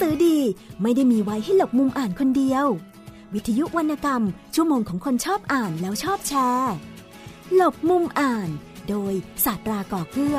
สือดีไม่ได้มีไว้ให้หลบมุมอ่านคนเดียว วิทยุวรรณกรรม ชั่วโมงของคนชอบอ่านแล้วชอบแชร์ หลบมุมอ่าน โดยศาสตราก่อเกื้อ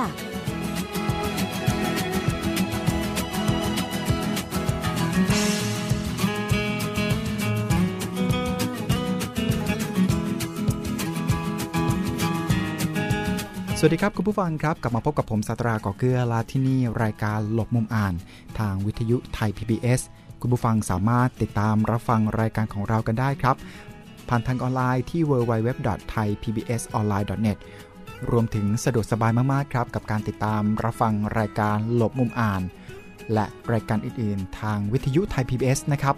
สวัสดีครับคุณผู้ฟังครับ กลับมาพบกับผมสัตราก่อเกลือลาที่นี่รายการหลบมุมอ่าน ทางวิทยุไทย PBS คุณผู้ฟังสามารถติดตามรับฟังรายการของเรากันได้ครับ ผ่านทางออนไลน์ที่ www.thaipbsonline.net รวมถึงสะดวกสบายมากๆครับ กับการติดตามรับฟังรายการหลบมุมอ่าน และรายการอื่นๆ ทางวิทยุไทย PBS นะครับ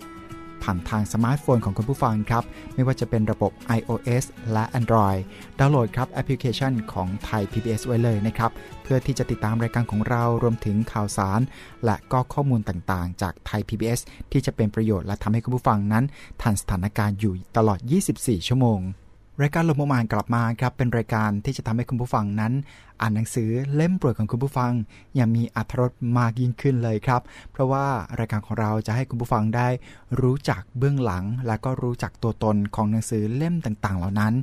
ผ่านทางสมาร์ทโฟนของคุณผู้ฟังครับ ไม่ว่าจะเป็นระบบ iOS และ Android ดาวน์โหลดครับแอปพลิเคชันของไทย PBS ไว้เลยนะครับ เพื่อที่จะติดตามรายการของเรารวมถึงข่าวสาร และก็ข้อมูลต่างๆ จากไทย PBS ที่จะเป็นประโยชน์และทำให้คุณผู้ฟังนั้น ทันสถานการณ์อยู่ตลอด 24 ชั่วโมง รายการลมมานกลับมาครับเป็นรายการที่จะทำให้คุณผู้ฟังนั้น อ่านหนังสือเล่มโปรดของคุณผู้ฟังอย่างมีอรรถรสมากยิ่งขึ้นเลยครับ เพราะว่ารายการของเราจะให้คุณผู้ฟังได้รู้จักเบื้องหลัง และก็รู้จักตัวตนของหนังสือเล่มต่างๆ เหล่านั้น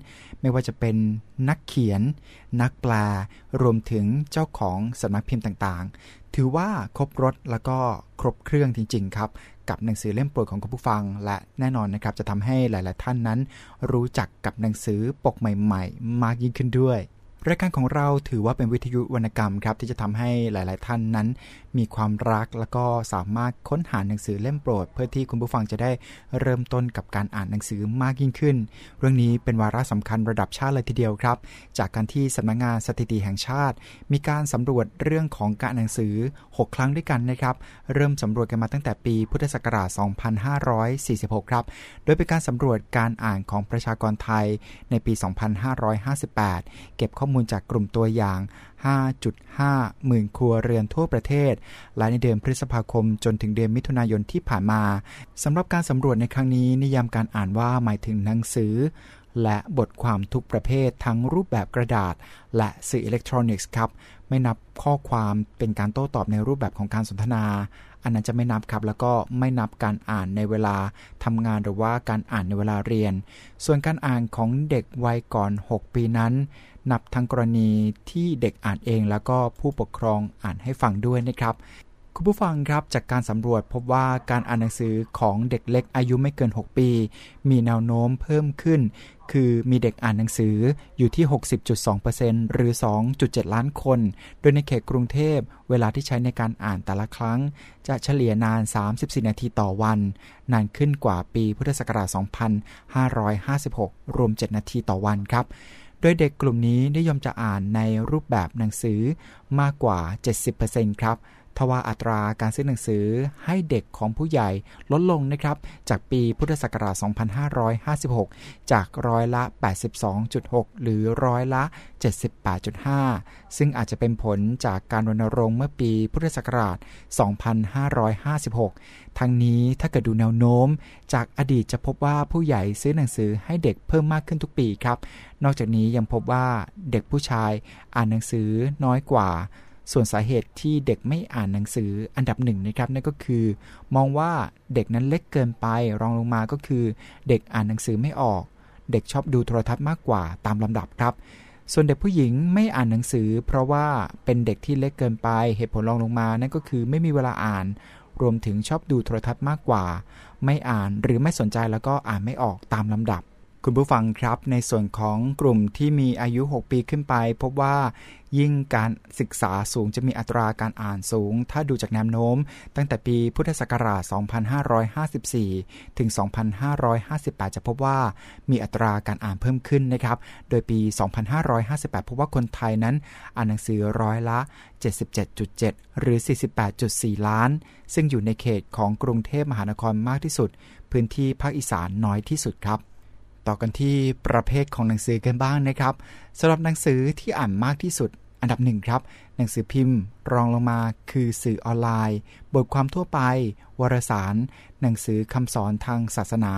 ไม่ว่าจะเป็นนักเขียน นักแปล รวมถึงเจ้าของสำนักพิมพ์ต่างๆ ถือว่าครบรถแล้วก็ครบเครื่องจริงๆครับ กับหนังสือเล่มโปรดของคุณผู้ฟัง และแน่นอนนะครับจะทำให้หลาย ๆ ท่านนั้น รู้จักกับหนังสือปกใหม่ ๆ มากยิ่งขึ้นด้วยรายการของเราถือว่าเป็นวิทยุวรรณกรรมครับที่จะทำให้หลาย ๆ ท่านนั้นมีความรักแล้วก็สามารถค้นหาหนังสือเล่มโปรด เพื่อที่คุณผู้ฟังจะได้เริ่มต้นกับการอ่านหนังสือมากยิ่งขึ้น เรื่องนี้เป็นวาระสำคัญระดับชาติเลยทีเดียวครับ จากการที่สำนักงงานสถิติแห่งชาติ มีการสำรวจเรื่องของการหนังสือ 6 ครั้งด้วยกันนะครับ เริ่มสำรวจกันมาตั้งแต่ปีพุทธศักราช 2546 ครับ โดยเป็นการสำรวจการอ่านของประชากรไทยในปี 2558 เก็บข้อมูลจากกลุ่มตัวอย่าง 5.5 หมื่นครัวเรือนทั่วประเทศและในเดือนพฤษภาคมจนถึงเดือนมิถุนายนที่ผ่านมาสำหรับการสำรวจในครั้งนี้นิยามการอ่านว่าหมายถึงหนังสือ และบทความทุกประเภททั้งรูปแบบกระดาษ และสื่ออิเล็กทรอนิกส์ครับ ไม่นับข้อความเป็นการโต้ตอบในรูปแบบของการสนทนาอันนั้นจะไม่นับครับแล้วก็ไม่นับการอ่านในเวลาทำงานหรือว่าการอ่านในเวลาเรียน ส่วนการอ่านของเด็กวัยก่อน 6 ปีนั้น นับทั้งกรณีที่เด็กอ่านเองแล้วก็ผู้ปกครองอ่านให้ฟังด้วยนะครับ คุณผู้ฟังครับจากการสำรวจพบว่าการอ่านหนังสือของเด็กเล็กอายุไม่เกิน 6 ปี มีแนวโน้มเพิ่มขึ้น คือมีเด็กอ่านหนังสืออยู่ที่ 60.2%หรือ 2.7 ล้านคน โดยในเขตกรุงเทพ เวลาที่ใช้ในการอ่านแต่ละครั้ง จะเฉลี่ยนาน 34 นาทีต่อวัน นานขึ้นกว่าปีพุทธศักราช 2556 รวม 7 นาทีต่อวันครับ โดยเด็กกลุ่มนี้นิยมจะอ่านในรูปแบบหนังสือมากกว่า 70%ครับ ทว่าอัตราการซื้อหนังสือให้เด็กของผู้ใหญ่ลดลงนะครับ จากปีพุทธศักราช 2556 จากร้อยละ 82.6 หรือร้อยละ 78.5 ซึ่งอาจจะเป็นผลจากการรณรงค์เมื่อปีพุทธศักราช 2556 ทั้งนี้ถ้าเกิดดูแนวโน้ม จากอดีตจะพบว่าผู้ใหญ่ซื้อหนังสือให้เด็กเพิ่มมากขึ้นทุกปีครับ นอกจากนี้ยังพบว่าเด็กผู้ชายอ่านหนังสือน้อยกว่า ส่วนสาเหตุที่เด็กไม่อ่านหนังสืออันดับหนึ่งนะครับนั่นก็คือ มองว่าเด็กนั้นเล็กเกินไปรองลงมาก็คือ เด็กอ่านหนังสือไม่ออก เด็กชอบดูโทรทัศน์มากกว่าตามลำดับครับ ส่วนเด็กผู้หญิงไม่อ่านหนังสือ เพราะว่าเป็นเด็กที่เล็กเกินไปเหตุผลรองลงมานั่นก็คือไม่มีเวลาอ่าน รวมถึงชอบดูโทรทัศน์มากกว่า ไม่อ่านหรือไม่สนใจแล้วก็อ่านไม่ออกตามลำดับ คุณผู้ฟังครับในส่วนของกลุ่มที่มีอายุ 6 ปีขึ้นไป พบว่ายิ่งการศึกษาสูงจะมีอัตราการอ่านสูง ถ้าดูจากแนวโน้ม ตั้งแต่ปีพุทธศักราช 2554 ถึง 2558 จะพบว่ามีอัตราการอ่านเพิ่มขึ้นนะครับ โดยปี 2558 พบว่าคนไทยนั้นอ่านหนังสือร้อยละ 77.7 หรือ 48.4 ล้าน ซึ่งอยู่ในเขตของกรุงเทพมหานครมากที่สุด พื้นที่ภาคอีสานน้อยที่สุดครับ ต่อกันที่ประเภทของหนังสือกันบ้างนะครับสำหรับหนังสือที่อ่านมากที่สุดอันดับหนึ่งครับ หนังสือพิมพ์รองลงมาคือสื่อออนไลน์ บทความทั่วไป วารสาร หนังสือคำสอนทางศาสนา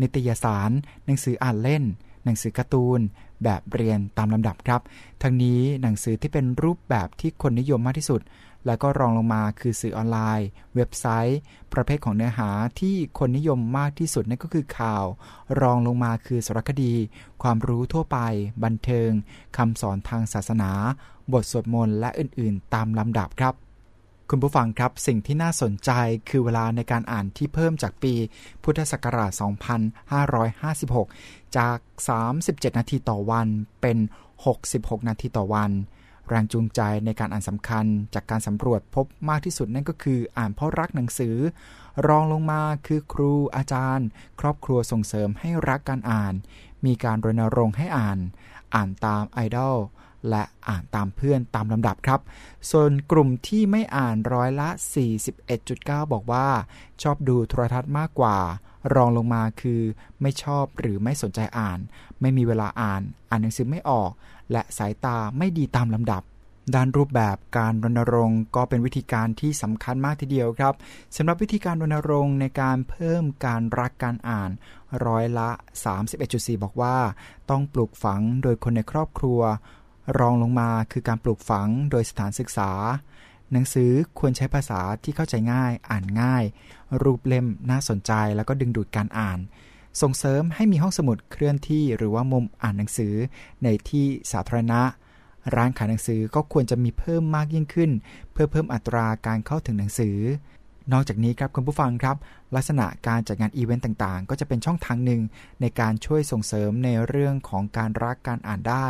นิตยสาร หนังสืออ่านเล่น หนังสือการ์ตูน แบบเรียนตามลำดับครับ ทั้งนี้หนังสือที่เป็นรูปแบบที่คนนิยมมากที่สุด แล้วก็รองลงมาคือสื่อออนไลน์ เว็บไซต์ ประเภทของเนื้อหาที่คนนิยมมากที่สุดนั่นก็คือข่าว รองลงมาคือสารคดี ความรู้ทั่วไป บันเทิงคำสอนทางศาสนา บทสวดมนต์และอื่นๆ ตามลำดับครับคุณผู้ฟังครับสิ่งที่น่าสนใจคือเวลาในการอ่านที่เพิ่มจากปีพุทธศักราช 2556 จาก 37 นาทีต่อวันเป็น 66 นาทีต่อวัน แรงจูงใจในการอ่านสำคัญ จากการสำรวจพบมากที่สุดนั่นก็คืออ่านเพราะรักหนังสือ รองลงมาคือครูอาจารย์ ครอบครัวส่งเสริมให้รักการอ่าน มีการรณรงค์ให้อ่าน อ่านตามไอดอลและอ่านตามเพื่อนตามลำดับครับ ส่วนกลุ่มที่ไม่อ่านร้อยละ 41.9 บอกว่า ชอบดูโทรทัศน์มากกว่า รองลงมาคือ ไม่ชอบหรือไม่สนใจอ่าน ไม่มีเวลาอ่าน อ่านหนังสือไม่ออก และสายตาไม่ดีตามลำดับ ด้านรูปแบบการรณรงค์ก็เป็นวิธีการที่สำคัญมากทีเดียวครับสำหรับวิธีการรณรงค์ในการเพิ่มการรักการอ่านร้อยละ 31.4 บอกว่า ต้องปลูกฝังโดยคนในครอบครัว รองลงมาคือการปลูกฝังโดยสถานศึกษา หนังสือควรใช้ภาษาที่เข้าใจง่าย อ่านง่าย รูปเล่มน่าสนใจแล้วก็ดึงดูดการอ่าน ส่งเสริมให้มีห้องสมุดเคลื่อนที่หรือว่ามุมอ่านหนังสือในที่สาธารณะ ร้านขายหนังสือก็ควรจะมีเพิ่มมากยิ่งขึ้น เพื่อเพิ่มอัตราการเข้าถึงหนังสือ นอกจากนี้ครับคุณผู้ฟังครับ ลักษณะการจัดงานอีเวนต์ต่างๆ ก็จะเป็นช่องทางหนึ่งในการช่วยส่งเสริมในเรื่องของการรักการอ่านได้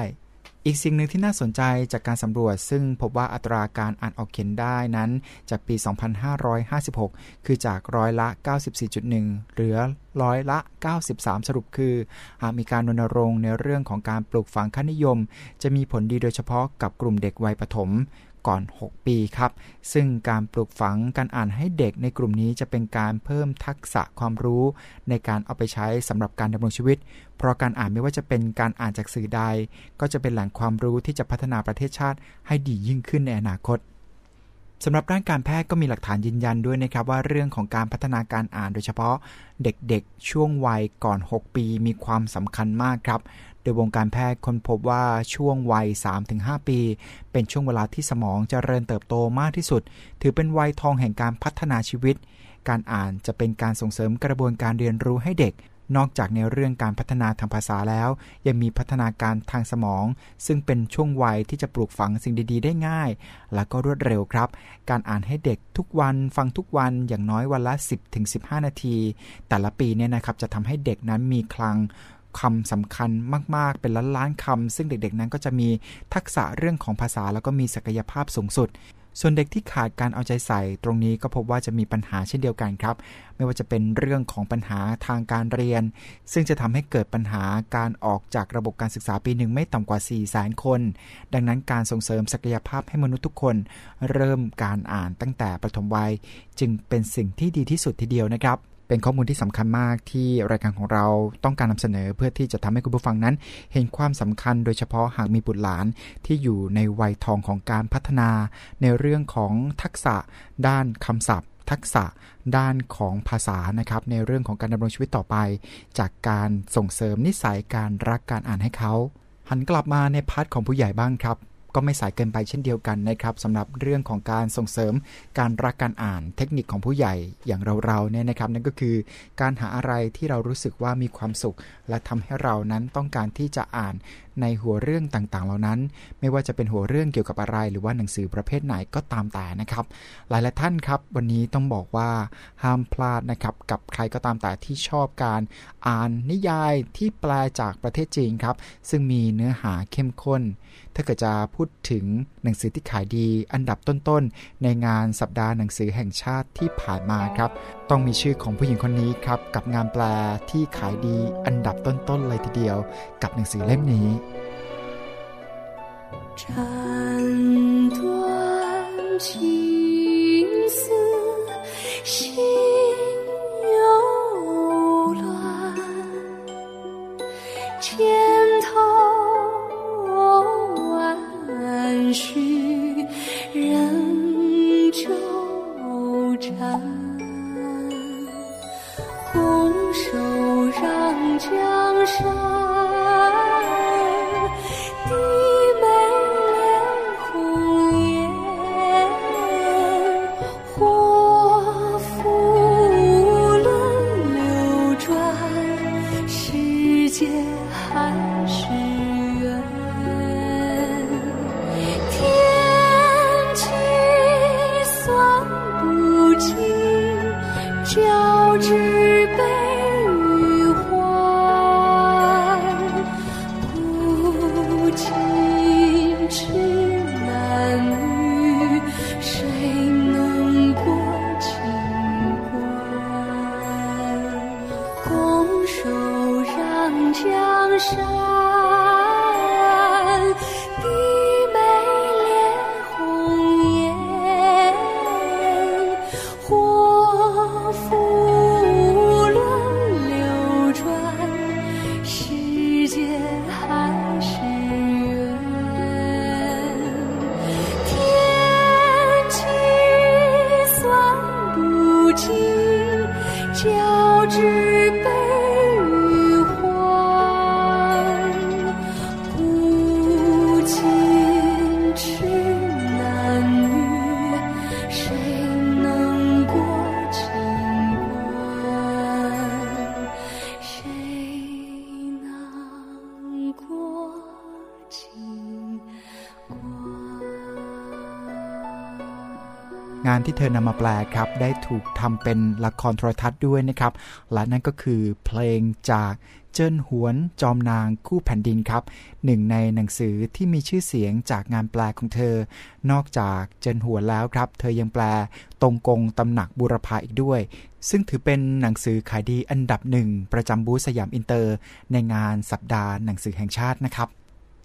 อีกสิ่งหนึ่งที่น่าสนใจจากการสำรวจ ซึ่งพบว่าอัตราการอ่านออกเขียนได้นั้น จากปี 2556 คือจากร้อยละ 94.1 เหลือร้อยละ 93 สรุปคือ หากมีการรณรงค์ในเรื่องของการปลูกฝังค่านิยม จะมีผลดีโดยเฉพาะกับกลุ่มเด็กวัยประถม ก่อน 6 ปีครับ ซึ่งการปลูกฝังการอ่านให้เด็กในกลุ่มนี้จะเป็นการเพิ่มทักษะความรู้ ในการเอาไปใช้สำหรับการดำรงชีวิต เพราะการอ่านไม่ว่าจะเป็นการอ่านจากสื่อใด ก็จะเป็นแหล่งความรู้ที่จะพัฒนาประเทศชาติให้ดียิ่งขึ้นในอนาคตสำหรับด้านการแพทย์ก็มีหลักฐานยืนยันด้วยนะครับว่าเรื่องของการพัฒนาการอ่านโดยเฉพาะเด็กๆ ช่วงวัยก่อน 6 ปีมีความสำคัญมากครับ โดยวงการแพทย์ค้นพบว่าช่วงวัย 3-5 ปี เป็นช่วงเวลาที่สมองจเจริญเติบโตมากที่สุด ถือเป็นวัยทองแห่งการพัฒนาชีวิต การอ่านจะเป็นการส่งเสริมกระบวนการเรียนรู้ให้เด็ก นอกจากในเรื่องการพัฒนาทางภาษาแล้ว ยังมีพัฒนาการทางสมอง ซึ่งเป็นช่วงวัยที่จะปลูกฝังสิ่งดีๆ ได้ง่าย และก็รวดเร็วครับ การอ่านให้เด็กทุกวันฟังทุกวันอย่างน้อยวันละ 10-15 นาที แต่ละปีเนี่ยนะครับจะทำให้เด็กนั้นมีคลัง คำสำคัญมาก ๆ เป็นล้านล้านคำซึ่งเด็กๆนั้นก็จะมีทักษะเรื่องของภาษาแล้วก็มีศักยภาพสูงสุด ส่วนเด็กที่ขาดการเอาใจใส่ ตรงนี้ก็พบว่าจะมีปัญหาเช่นเดียวกันครับ ไม่ว่าจะเป็นเรื่องของปัญหาทางการเรียน ซึ่งจะทำให้เกิดปัญหาการออกจากระบบการศึกษาปีหนึ่งไม่ต่ำกว่า4 0 0 0 0 0คน ดังนั้นการส่งเสริมศักยภาพให้มนุษย์ทุกคน เริ่มการอ่านตั้งแต่ประถมวัย จึงเป็นสิ่งที่ดีที่สุดทีเดียวนะครับ เป็นข้อมูลที่สำคัญมากที่รายการของเราต้องการนำเสนอเพื่อที่จะทำให้คุณผู้ฟังนั้น เห็นความสำคัญโดยเฉพาะหากมีบุตรหลานที่อยู่ในวัยทองของการพัฒนา ในเรื่องของทักษะด้านคำศัพท์ ทักษะด้านของภาษานะครับ ในเรื่องของการดำรงชีวิตต่อไป จากการส่งเสริมนิสัยการรักการอ่านให้เขา หันกลับมาใน part ของผู้ใหญ่บ้างครับ ก็ไม่สายเกินไปเช่นเดียวกันนะครับสำหรับเรื่องของการส่งเสริมการรักการอ่านเทคนิคของผู้ใหญ่อย่างเราๆเนี่ยนะครับนั่นก็คือการหาอะไรที่เรารู้สึกว่ามีความสุข และทำให้เรานั้นต้องการที่จะอ่าน ในหัวเรื่องต่างๆ เหล่านั้น ไม่ว่าจะเป็นหัวเรื่องเกี่ยวกับอะไร หรือว่าหนังสือประเภทไหนก็ตามแต่นะครับ หลายๆท่านครับวันนี้ต้องบอกว่าห้ามพลาดนะครับกับใครก็ตามแต่ที่ชอบการอ่านนิยายที่แปลจากประเทศจีนครับ ซึ่งมีเนื้อหาเข้มข้น ถ้าเกิดจะพูดถึงหนังสือที่ขายดีอันดับต้นๆ ในงานสัปดาห์หนังสือแห่งชาติที่ผ่านมาครับ ต้องมีชื่อของผู้หญิงคนนี้ครับ กับงานแปลที่ขายดีอันดับต้นๆเลยทีเดียว กับหนังสือเล่มนี้ 斩断情丝，心又乱，千头万绪仍纠缠，拱手让江山。 งานที่เธอนำมาแปลครับ ได้ถูกทำเป็นละครโทรทัศน์ด้วยนะครับ และนั่นก็คือเพลงจากเจินหวนจอมนางคู่แผ่นดินครับหนึ่งในหนังสือที่มีชื่อเสียงจากงานแปลของเธอ นอกจากเจินหวนแล้วครับ เธอยังแปลตงกงตำหนักบูรพาอีกด้วย ซึ่งถือเป็นหนังสือขายดีอันดับหนึ่งประจำบูธสยามอินเตอร์ ในงานสัปดาห์หนังสือแห่งชาตินะครับ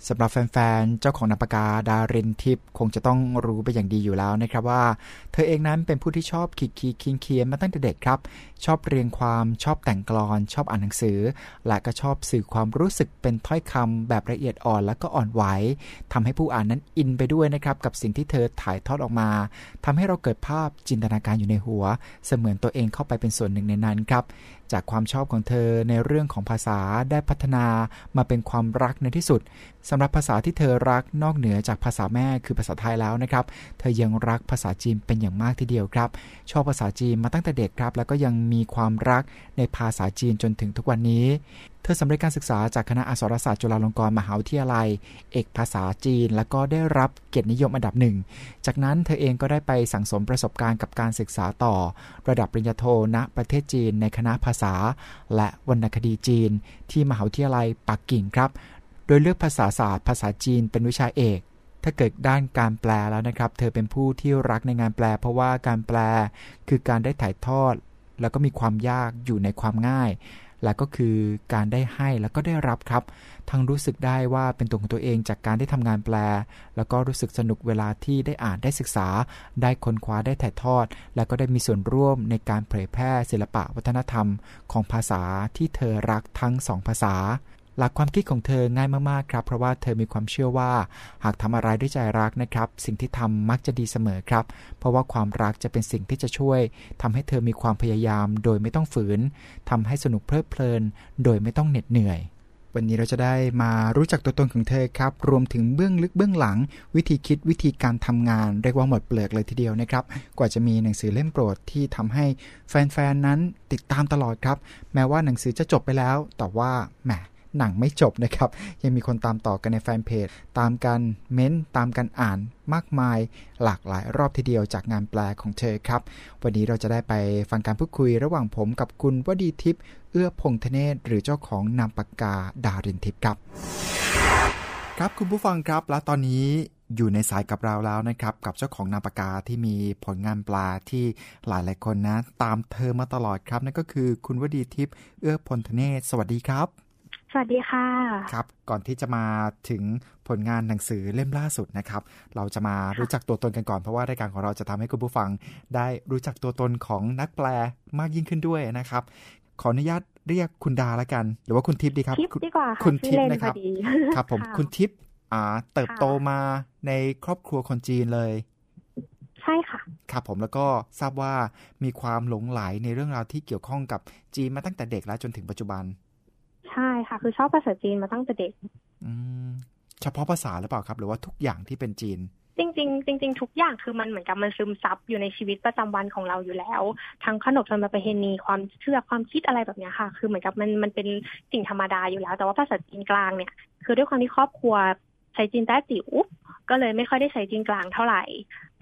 สำหรับแฟนๆ เจ้าของนามปากกาดารินทิพย์คงจะต้องรู้ไปอย่างดีอยู่แล้วนะครับว่า เธอเองนั้นเป็นผู้ที่ชอบขีดขีดเคียนมาตั้งแต่เด็กครับ ชอบเรียงความชอบแต่งกลอน ชอบอ่านหนังสือ และก็ชอบสื่อความรู้สึกเป็นถ้อยคำแบบละเอียดอ่อนและก็อ่อนไหวทำให้ผู้อ่านนั้นอินไปด้วยนะครับกับสิ่งที่เธอถ่ายทอดออกมาทำให้เราเกิดภาพจินตนาการอยู่ในหัว เสมือนตัวเองเข้าไปเป็นส่วนหนึ่งในนั้นครับ จากความชอบของเธอในเรื่องของภาษาได้พัฒนามาเป็นความรักในที่สุดสำหรับภาษาที่เธอรักนอกเหนือจากภาษาแม่คือภาษาไทยแล้วนะครับ เธอยังรักภาษาจีนเป็นอย่างมากทีเดียวครับ ชอบภาษาจีนมาตั้งแต่เด็กครับ แล้วก็ยังมีความรักในภาษาจีนจนถึงทุกวันนี้ เธอสำเร็จการศึกษาจากคณะอักษรศาสตร์จุฬาลงกรณ์มหาวิทยาลัย เอกภาษาจีน แล้วก็ได้รับเกียรตินิยมอันดับหนึ่ง จากนั้นเธอเองก็ได้ไปสั่งสมประสบการณ์กับการศึกษาต่อ ระดับปริญญาโทณประเทศจีน ในคณะภาษา และวรรณคดีจีน ที่มหาวิทยาลัยปักกิ่งครับ โดยเลือกภาษาศาสตร์ ภาษาจีนเป็นวิชาเอกถ้าเกิดด้านการแปลแล้วนะครับ เธอเป็นผู้ที่รักในงานแปล เพราะว่าการแปลคือการได้ถ่ายทอด แล้วก็มีความยากอยู่ในความง่าย และก็คือการได้ให้แล้วก็ได้รับครับ ทั้งรู้สึกได้ว่าเป็นตัวของตัวเองจากการได้ทำงานแปล แล้วก็รู้สึกสนุกเวลาที่ได้อ่านได้ศึกษา ได้ค้นคว้าได้ถ่ายทอด และก็ได้มีส่วนร่วมในการเผยแพร่ศิลปะวัฒนธรรม ของภาษาที่เธอรักทั้งสองภาษา หลักความคิดของเธอง่ายมากๆครับเพราะว่าเธอมีความเชื่อว่า หากทำอะไรด้วยใจรักนะครับ สิ่งที่ทำมักจะดีเสมอครับ เพราะว่าความรักจะเป็นสิ่งที่จะช่วยทำให้เธอมีความพยายาม โดยไม่ต้องฝืนทำให้สนุกเพลิดเพลิน โดยไม่ต้องเหน็ดเหนื่อยวันนี้เราจะได้มารู้จักตัวตนของเธอครับ รวมถึงเบื้องลึกเบื้องหลัง วิธีคิดวิธีการทำงาน เรียกว่าหมดเปลือกเลยทีเดียวนะครับ กว่าจะมีหนังสือเล่มโปรดที่ทำให้แฟนๆ นั้นติดตามตลอดครับ แม้ว่าหนังสือจะจบไปแล้ว แต่ว่าแหม หนังไม่จบนะครับ ยังมีคนตามต่อกันในแฟนเพจ ตามกันเม้นตามกันอ่านมากมายหลากหลายรอบทีเดียวจากงานแปลของเธอครับ วันนี้เราจะได้ไปฟังการพูดคุยระหว่างผมกับคุณวดีทิพย์เอื้อพงธเนศหรือเจ้าของนามปากกาดารินทิพย์ครับ ครับคุณผู้ฟังครับและตอนนี้อยู่ในสายกับเราแล้วนะครับ กับเจ้าของนามปากกาที่มีผลงานปลาที่หลายหลายคนนะ ตามเธอมาตลอดครับนั่นก็คือคุณวดีทิพย์เอื้อพลธเนศสวัสดีครับ สวัสดีค่ะครับ ก่อนที่จะมาถึงผลงานหนังสือเล่มล่าสุดนะครับ เราจะมารู้จักตัวตนกันก่อนเพราะว่ารายการของเราจะทำให้คุณผู้ฟัง ได้รู้จักตัวตนของนักแปลมากยิ่งขึ้นด้วยนะครับ ขออนุญาตเรียกคุณดาละกัน หรือว่าคุณทิพย์ดีครับทิพย์ดีกว่าคุณทิพย์นะครับ ครับผมคุณทิพย์อ่าเติบโตมาในครอบครัวคนจีนเลย ใช่ค่ะ ครับผมแล้วก็ทราบว่ามีความหลงไหลในเรื่องราวที่เกี่ยวข้องกับจีนมาตั้งแต่เด็กแล้วจนถึงปัจจุบัน ใช่ค่ะ คือชอบภาษาจีนมาตั้งแต่เด็กเฉพาะภาษาหรือเปล่าครับ หรือว่าทุกอย่างที่เป็นจีน จริงๆจริงๆทุกอย่างคือมันเหมือนกับมันซึมซับอยู่ในชีวิตประจำวันของเราอยู่แล้ว ทั้งขนบธรรมประเพณีความเชื่อความคิดอะไรแบบนี้ค่ะ คือเหมือนกับมันมันเป็นสิ่งธรรมดาอยู่แล้ว แต่ว่าภาษาจีนกลางเนี่ย คือด้วยความที่ครอบครัวใช้จีนแต้จิ๋วก็เลยไม่ค่อยได้ใช้จีนกลางเท่าไหร่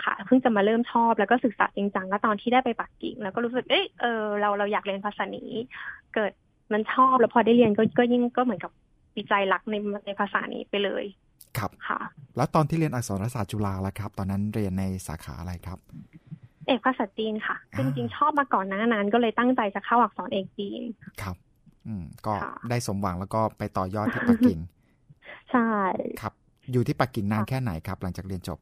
ค่ะ เพิ่งจะมาเริ่มชอบแล้วก็ศึกษาจริงจังก็ตอนที่ได้ไปปักกิ่ง แล้วก็รู้สึกเอ้ยเออเราเราอยากเรียนภาษานี้ เกิด มันชอบแล้วพอได้เรียนก็ก็ยิ่งก็เหมือนกับปีใจรักในในภาษานี้ไปเลยครับค่ะ แล้วตอนที่เรียนอักษรศาสตร์จุฬาล่ะครับ ตอนนั้นเรียนในสาขาอะไรครับ เอกภาษาจีนค่ะจริงๆชอบมาก่อนหน้านั้น ก็เลยตั้งใจจะเข้าอักษรเอกจีนครับ อืม ก็ได้สมหวังแล้วก็ไปต่อยอดที่ปักกิ่งใช่ครับ อยู่ที่ปักกิ่งนานแค่ไหนครับ หลังจากเรียนจบ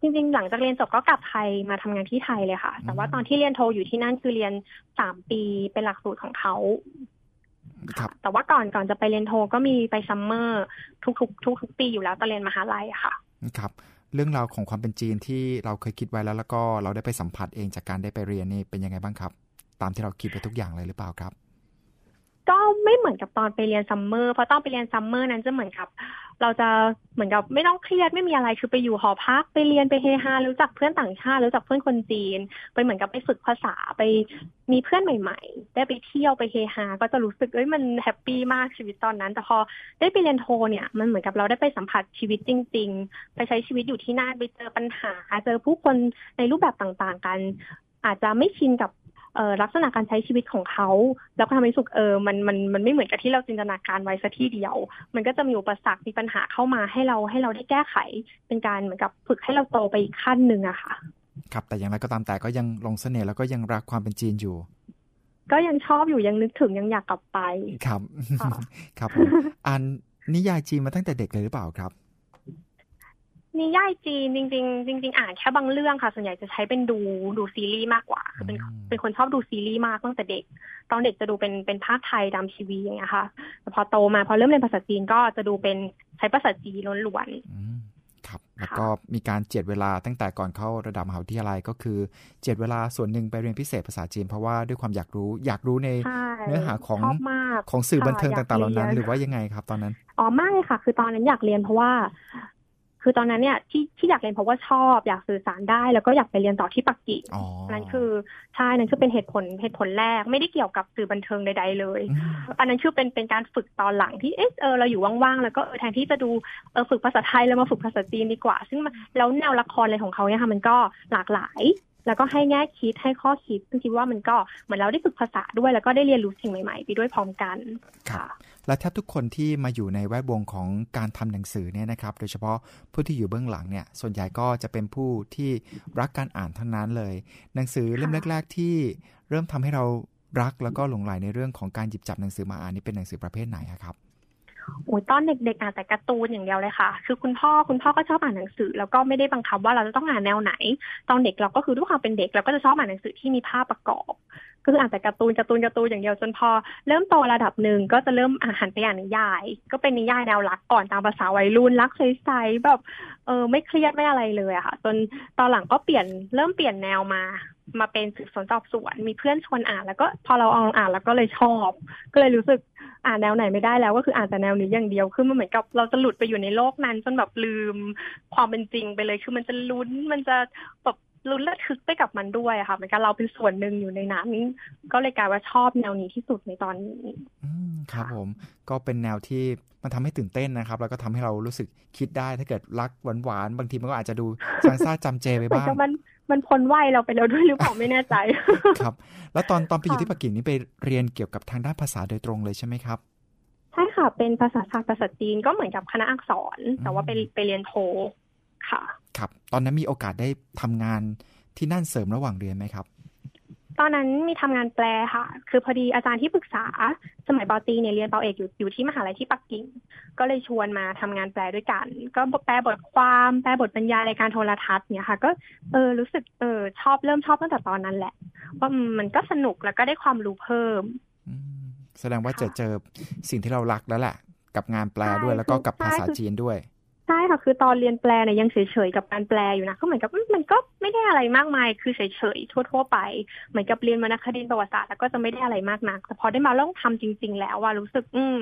จริง ๆ หลังจากเรียนจบก็กลับไทยมาทำงานที่ไทยเลยค่ะ แต่ว่าตอนที่เรียนโทอยู่ที่นั่นคือเรียนสามปีเป็นหลักสูตรของเขาครับแต่ว่าก่อนก่อนจะไปเรียนโทก็มีไป summer ทุกๆทุกทุกปีอยู่แล้วตอนเรียนมหาลัยค่ะ ครับ เรื่องราวของความเป็นจีนที่เราเคยคิดไว้แล้วแล้วก็เราได้ไปสัมผัสเองจากการได้ไปเรียนนี่เป็นยังไงบ้างครับ ตามที่เราคิดไปทุกอย่างเลยหรือเปล่าครับ ก็ไม่เหมือนกับตอนไปเรียน summer เพราะตอนไปเรียน summer นั้นจะเหมือนกับ เราจะเหมือนกับไม่ต้องเครียดไม่มีอะไรคือไปอยู่หอพักไปเรียนไปเฮฮารู้จักเพื่อนต่างชาติรู้จักเพื่อนคนจีน ไปเหมือนกับไปฝึกภาษาไปมีเพื่อนใหม่ ๆ ได้ไปเที่ยวไปเฮฮาก็จะรู้สึกเอ้ยมัน happy มากชีวิตตอนนั้น แต่พอได้ไปเรียนโทเนี่ยมันเหมือนกับเราได้ไปสัมผัสชีวิตจริง ๆ ไปใช้ชีวิตอยู่ที่นั่นไปเจอปัญหาเจอผู้คนในรูปแบบต่างๆ กัน อาจจะไม่ชินกับ ลักษณะการใช้ชีวิตของเขา แล้วก็ทำให้สุขเออมันมันมันไม่เหมือนกับที่เราจินตนาการไว้สัที่เดียว มันก็จะมีอุปสรรคมีปัญหาเข้ามาให้เราให้เราได้แก้ไข เป็นการเหมือนกับฝึกให้เราโตไปอีกขั้นหนึ่งอะค่ะ ครับ แต่อย่างไรก็ตามแต่ก็ยังลงเสน่ห์แล้วก็ยังรักความเป็นจีนอยู่ ก็ยังชอบอยู่ยังนึกถึงยังอยากกลับไป ครับ ครับผมอ่านนิยายจีนมาตั้งแต่เด็กเลยหรือเปล่าครับ นิยายจีนจริง ๆ จริง ๆ อ่านแค่บางเรื่องค่ะ ส่วนใหญ่จะใช้เป็นดูดูซีรีส์มากกว่าคือเป็นเป็นคนชอบดูซีรีส์มากตั้งแต่เด็ก ตอนเด็กจะดูเป็นเป็นภาคไทยตามทีวีอย่างเงี้ยค่ะแต่พอโตมาพอเริ่มเรียนภาษาจีนก็จะดูเป็นใช้ภาษาจีนล้วนๆครับ แล้วก็มีการเจ็ดเวลาตั้งแต่ก่อนเข้าระดับมหาวิทยาลัยก็คือเจ็ดเวลาส่วนหนึ่งไปเรียนพิเศษภาษาจีนเพราะว่าด้วยความอยากรู้อยากรู้ในเนื้อหาของของสื่อบันเทิงต่างๆเหล่านั้น หรือว่ายังไงครับ ตอนนั้นอ๋อไม่ค่ะ คือตอนนั้นอยากเรียนเพราะว่า คือตอนนั้นเนี่ยที่ที่อยากเรียนเพราะว่าชอบอยากสื่อสารได้ แล้วก็อยากไปเรียนต่อที่ปักกิ่งนั่นคือใช่นั่นคือเป็นเหตุผลเหตุผลแรกไม่ได้เกี่ยวกับสื่อบันเทิงใดๆเลย อันนั้นคือเป็นเป็นการฝึกตอนหลังที่เออเออเราอยู่ว่างๆแล้วก็แทนที่จะดูเออฝึกภาษาไทยแล้วมาฝึกภาษาจีนดีกว่า ซึ่งแล้วแนวละครอะไรของเขาเนี่ยค่ะมันก็หลากหลายแล้วก็ให้แง่คิดให้ข้อคิดซึ่งคิดว่ามันก็เหมือนเราได้ฝึกภาษาด้วย แล้วก็ได้เรียนรู้สิ่งใหม่ๆ ไปด้วยพร้อมกันค่ะ และแทบทุกคนที่มาอยู่ในแวดวงของการทำหนังสือเนี่ยนะครับ โดยเฉพาะผู้ที่อยู่เบื้องหลังเนี่ย ส่วนใหญ่ก็จะเป็นผู้ที่รักการอ่านทั้งนั้นเลย หนังสือเล่มแรก ๆ ที่เริ่มทำให้เรารักแล้วก็หลงใหลในเรื่องของการหยิบจับหนังสือมาอ่านนี่เป็นหนังสือประเภทไหนครับ อ้ยตอนเด็กๆอ่านแต่การ์ตูนอย่างเดียวเลยค่ะ คือคุณพ่อคุณพ่อก็ชอบอ่านหนังสือ แล้วก็ไม่ได้บังคับว่าเราจะต้องอ่านแนวไหน ตอนเด็กเราก็คือด้วยความเป็นเด็กเราก็จะชอบอ่านหนังสือที่มีภาพประกอบ ก็คืออ่านแต่การ์ตูนการ์ตูนการ์ตูนอย่างเดียวจนพอ เริ่มโตระดับหนึ่งก็จะเริ่มอ่านไปอ่านนิยาย ก็เป็นนิยายแนวรักก่อนตามภาษาวัยรุ่นรักใสๆแบบเออไม่เครียดไม่อะไรเลยอะค่ะ จนตอนหลังก็เปลี่ยนเริ่มเปลี่ยนแนวมา มาเป็นสืบสวนสอบสวน มีเพื่อนชวนอ่าน แล้วก็พอเราลองอ่านแล้วก็เลยชอบ ก็เลยรู้สึกอ่านแนวไหนไม่ได้แล้ว ก็คืออ่านแต่แนวนี้อย่างเดียวคือมันเหมือนกับเราจะหลุดไปอยู่ในโลกนั้นจนแบบลืมความเป็นจริงไปเลย คือมันจะลุ้นมันจะแบบลุ้นระทึกไปกับมันด้วยค่ะเหมือนกันเราเป็นส่วนหนึ่งอยู่ในนั้นก็เลยกลายว่าชอบแนวนี้ที่สุดในตอนนี้ครับผมก็เป็นแนวที่มันทำให้ตื่นเต้นนะครับ แล้วก็ทำให้เรารู้สึกคิดได้ถ้าเกิดรักหวานๆบางทีมันก็อาจจะดูซางซ่าจำเจไปบ้าง มันมันพ้นวัยเราไปแล้วด้วยหรือเปล่าไม่แน่ใจ ครับ แล้วตอนตอนไปอยู่ที่ปักกิ่งนี่ไปเรียนเกี่ยวกับทางด้านภาษาโดยตรงเลยใช่ไหมครับใช่ค่ะ เป็นภาษาศาสตร์ภาษาจีนก็เหมือนกับคณะอักษร แต่ว่าไปไปเรียนโทค่ะ ครับ ตอนนั้นมีโอกาสได้ทำงานที่นั่นเสริมระหว่างเรียนไหมครับ ตอนนั้นมีทำงานแปลค่ะ คือพอดีอาจารย์ที่ปรึกษา สมัยปอตีเนี่ยเรียนปอเอกอยู่อยู่ที่มหาลัยที่ปักกิ่ง ก็เลยชวนมาทำงานแปลด้วยกัน ก็แปลบทความแปลบทบรรยายรายการโทรทัศน์เนี่ยค่ะ ก็เออรู้สึกเออชอบเริ่มชอบตั้งแต่ตอนนั้นแหละว่ามันก็สนุกแล้วก็ได้ความรู้เพิ่ม แสดงว่าจะเจอสิ่งที่เรารักแล้วแหละ กับงานแปลด้วยแล้วก็กับภาษาจีนด้วยใช่ ค่ะคือตอนเรียนแปลเนี่ยยังเฉยๆกับการแปลอยู่นะก็เหมือนกับมันก็ไม่ได้อะไรมากมาย คือเฉยๆทั่วๆไป เหมือนกับเรียนวรรณคดีประวัติศาสตร์แล้วก็จะไม่ได้อะไรมากนัก แต่พอได้มาลองทำจริง ๆ แล้วว่ารู้สึก อืม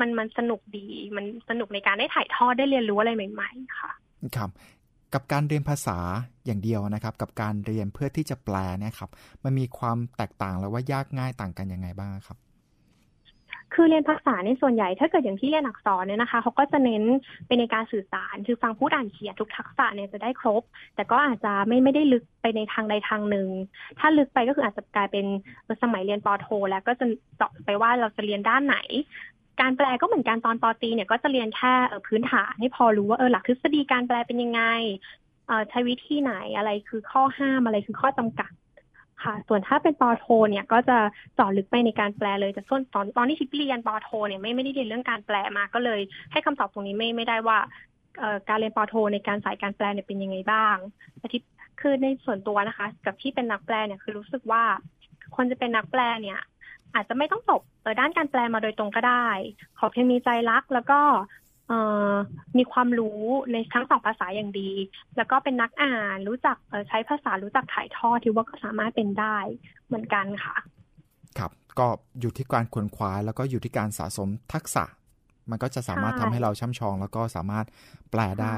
มันมันสนุกดี มันสนุกในการได้ถ่ายทอดได้เรียนรู้อะไรใหม่ ๆ ค่ะครับกับการเรียนภาษาอย่างเดียวนะครับ กับการเรียนเพื่อที่จะแปลเนี่ยครับ มันมีความแตกต่างแล้วว่ายากง่ายต่างกันยังไงบ้างครับ คือเรียนภาษาในส่วนใหญ่ถ้าเกิดอย่างที่เรียนอักษรเนี่ยนะคะเขาก็จะเน้นเป็นในการสื่อสารคือฟังพูดอ่านเขียนทุกทักษะเนี่ยจะได้ครบ แต่ก็อาจจะไม่ไม่ได้ลึกไปในทางใดทางหนึ่ง ถ้าลึกไปก็คืออาจจะกลายเป็นสมัยเรียนปโท แล้วก็จะเจาะไปว่าเราจะเรียนด้านไหนการแปลก็เหมือนการตอนปตีเนี่ยก็จะเรียนแค่พื้นฐานให้พอรู้ว่าเออหลักทฤษฎีการแปลเป็นยังไงใช้วิธีไหนอะไรคือข้อห้ามอะไรคือข้อจำกัด ค่ะ ส่วนถ้าเป็นปอโทเนี่ยก็จะเจาะลึกไปในการแปลเลยแต่ส่วนตอนตอนที่ชิปเรียนปอโทเนี่ยไม่ไม่ได้เรียนเรื่องการแปลมาก็เลย ให้คำตอบตรงนี้ไม่ไม่ได้ว่าการเรียนปอโท ในการสายการแปลเนี่ยเป็นยังไงบ้างแต่ที่คือในส่วนตัวนะคะ กับที่เป็นนักแปลเนี่ยคือรู้สึกว่า คนจะเป็นนักแปลเนี่ยอาจจะไม่ต้องจบด้านการแปลมาโดยตรงก็ได้ ขอเพียงมีใจรัก แล้วก็ มีความรู้ในทั้งสองภาษาอย่างดี แล้วก็เป็นนักอ่านรู้จักใช้ภาษารู้จักถ่ายทอดที่ว่าก็สามารถเป็นได้เหมือนกันค่ะ ครับ ก็อยู่ที่การขวนขวายแล้วก็อยู่ที่การสะสมทักษะ มันก็จะสามารถทำให้เราช่ำชอง แล้วก็สามารถแปลได้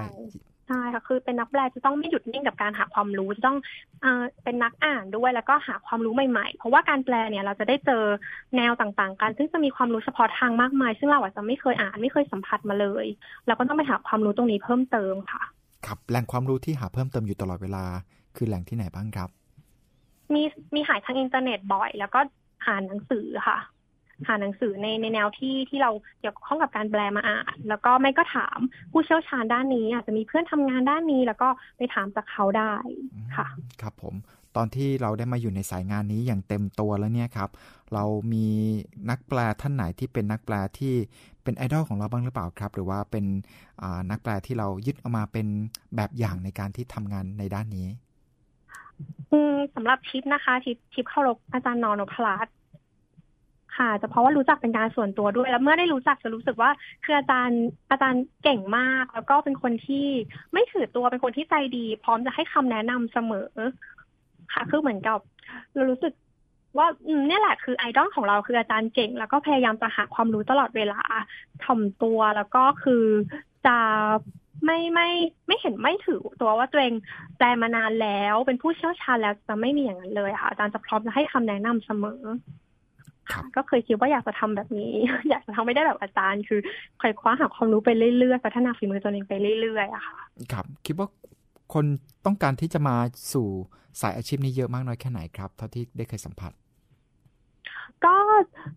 ใช่ค่ะคือเป็นนักแปลจะต้องไม่หยุดนิ่งกับการหาความรู้จะต้องเอ่อเป็นนักอ่านด้วยแล้วก็หาความรู้ใหม่ๆ เพราะว่าการแปลเนี่ยเราจะได้เจอแนวต่างๆ กันซึ่งจะมีความรู้เฉพาะทางมากมาย ซึ่งเราอาจจะไม่เคยอ่านไม่เคยสัมผัสมาเลยเราก็ต้องไปหาความรู้ตรงนี้เพิ่มเติมค่ะครับแหล่งความรู้ที่หาเพิ่มเติมอยู่ตลอดเวลา คือแหล่งที่ไหนบ้างครับ มีมีหาทางอินเทอร์เน็ตบ่อย แล้วก็หาหนังสือค่ะ หาหนังสือในในแนวที่ที่เราเกี่ยวข้องกับการแปลมาอ่านแล้วก็ไม่ก็ถามผู้เชี่ยวชาญด้านนี้ อาจจะมีเพื่อนทำงานด้านนี้ แล้วก็ไปถามจากเขาได้ค่ะ ครับผมตอนที่เราได้มาอยู่ในสายงานนี้อย่างเต็มตัวแล้วเนี่ยครับ เรามีนักแปลท่านไหนที่เป็นนักแปลที่เป็นไอดอลของเราบ้างหรือเปล่าครับ หรือว่าเป็นนักแปลที่เรายึดเอามาเป็นแบบอย่างในการที่ทำงานในด้านนี้อืมสำหรับทิปนะคะทิปทิปเคารพอาจารย์นอนพลัส ค่ะจะเพราะว่ารู้จักเป็นการส่วนตัวด้วย แล้วเมื่อได้รู้จักจะรู้สึกว่าคืออาจารย์อาจารย์เก่งมาก แล้วก็เป็นคนที่ไม่ถือตัวเป็นคนที่ใจดี พร้อมจะให้คำแนะนำเสมอ ค่ะ คือเหมือนกับเรารู้สึกว่าเนี่ยแหละคือไอดอลของเราคืออาจารย์เก่ง แล้วก็พยายามจะหาความรู้ตลอดเวลาถ่อมตัวแล้วก็คือจะไม่ไม่ไม่เห็นไม่ถือตัวว่าตัวเองแปลมานานแล้ว เป็นผู้เชี่ยวชาญแล้วจะไม่มีอย่างนั้นเลยค่ะอาจารย์จะพร้อมจะให้คำแนะนำเสมอ ก็เคยคิดว่าอยากจะทำแบบนี้ อยากจะทำไม่ได้แบบอาจารย์ คือคอยคว้าหาความรู้ไปเรื่อยๆพัฒนาฝีมือตัวเองไปเรื่อยๆอะค่ะ ครับ คิดว่าคนต้องการที่จะมาสู่สายอาชีพนี้เยอะมากน้อยแค่ไหนครับเท่าที่ได้เคยสัมผัสก็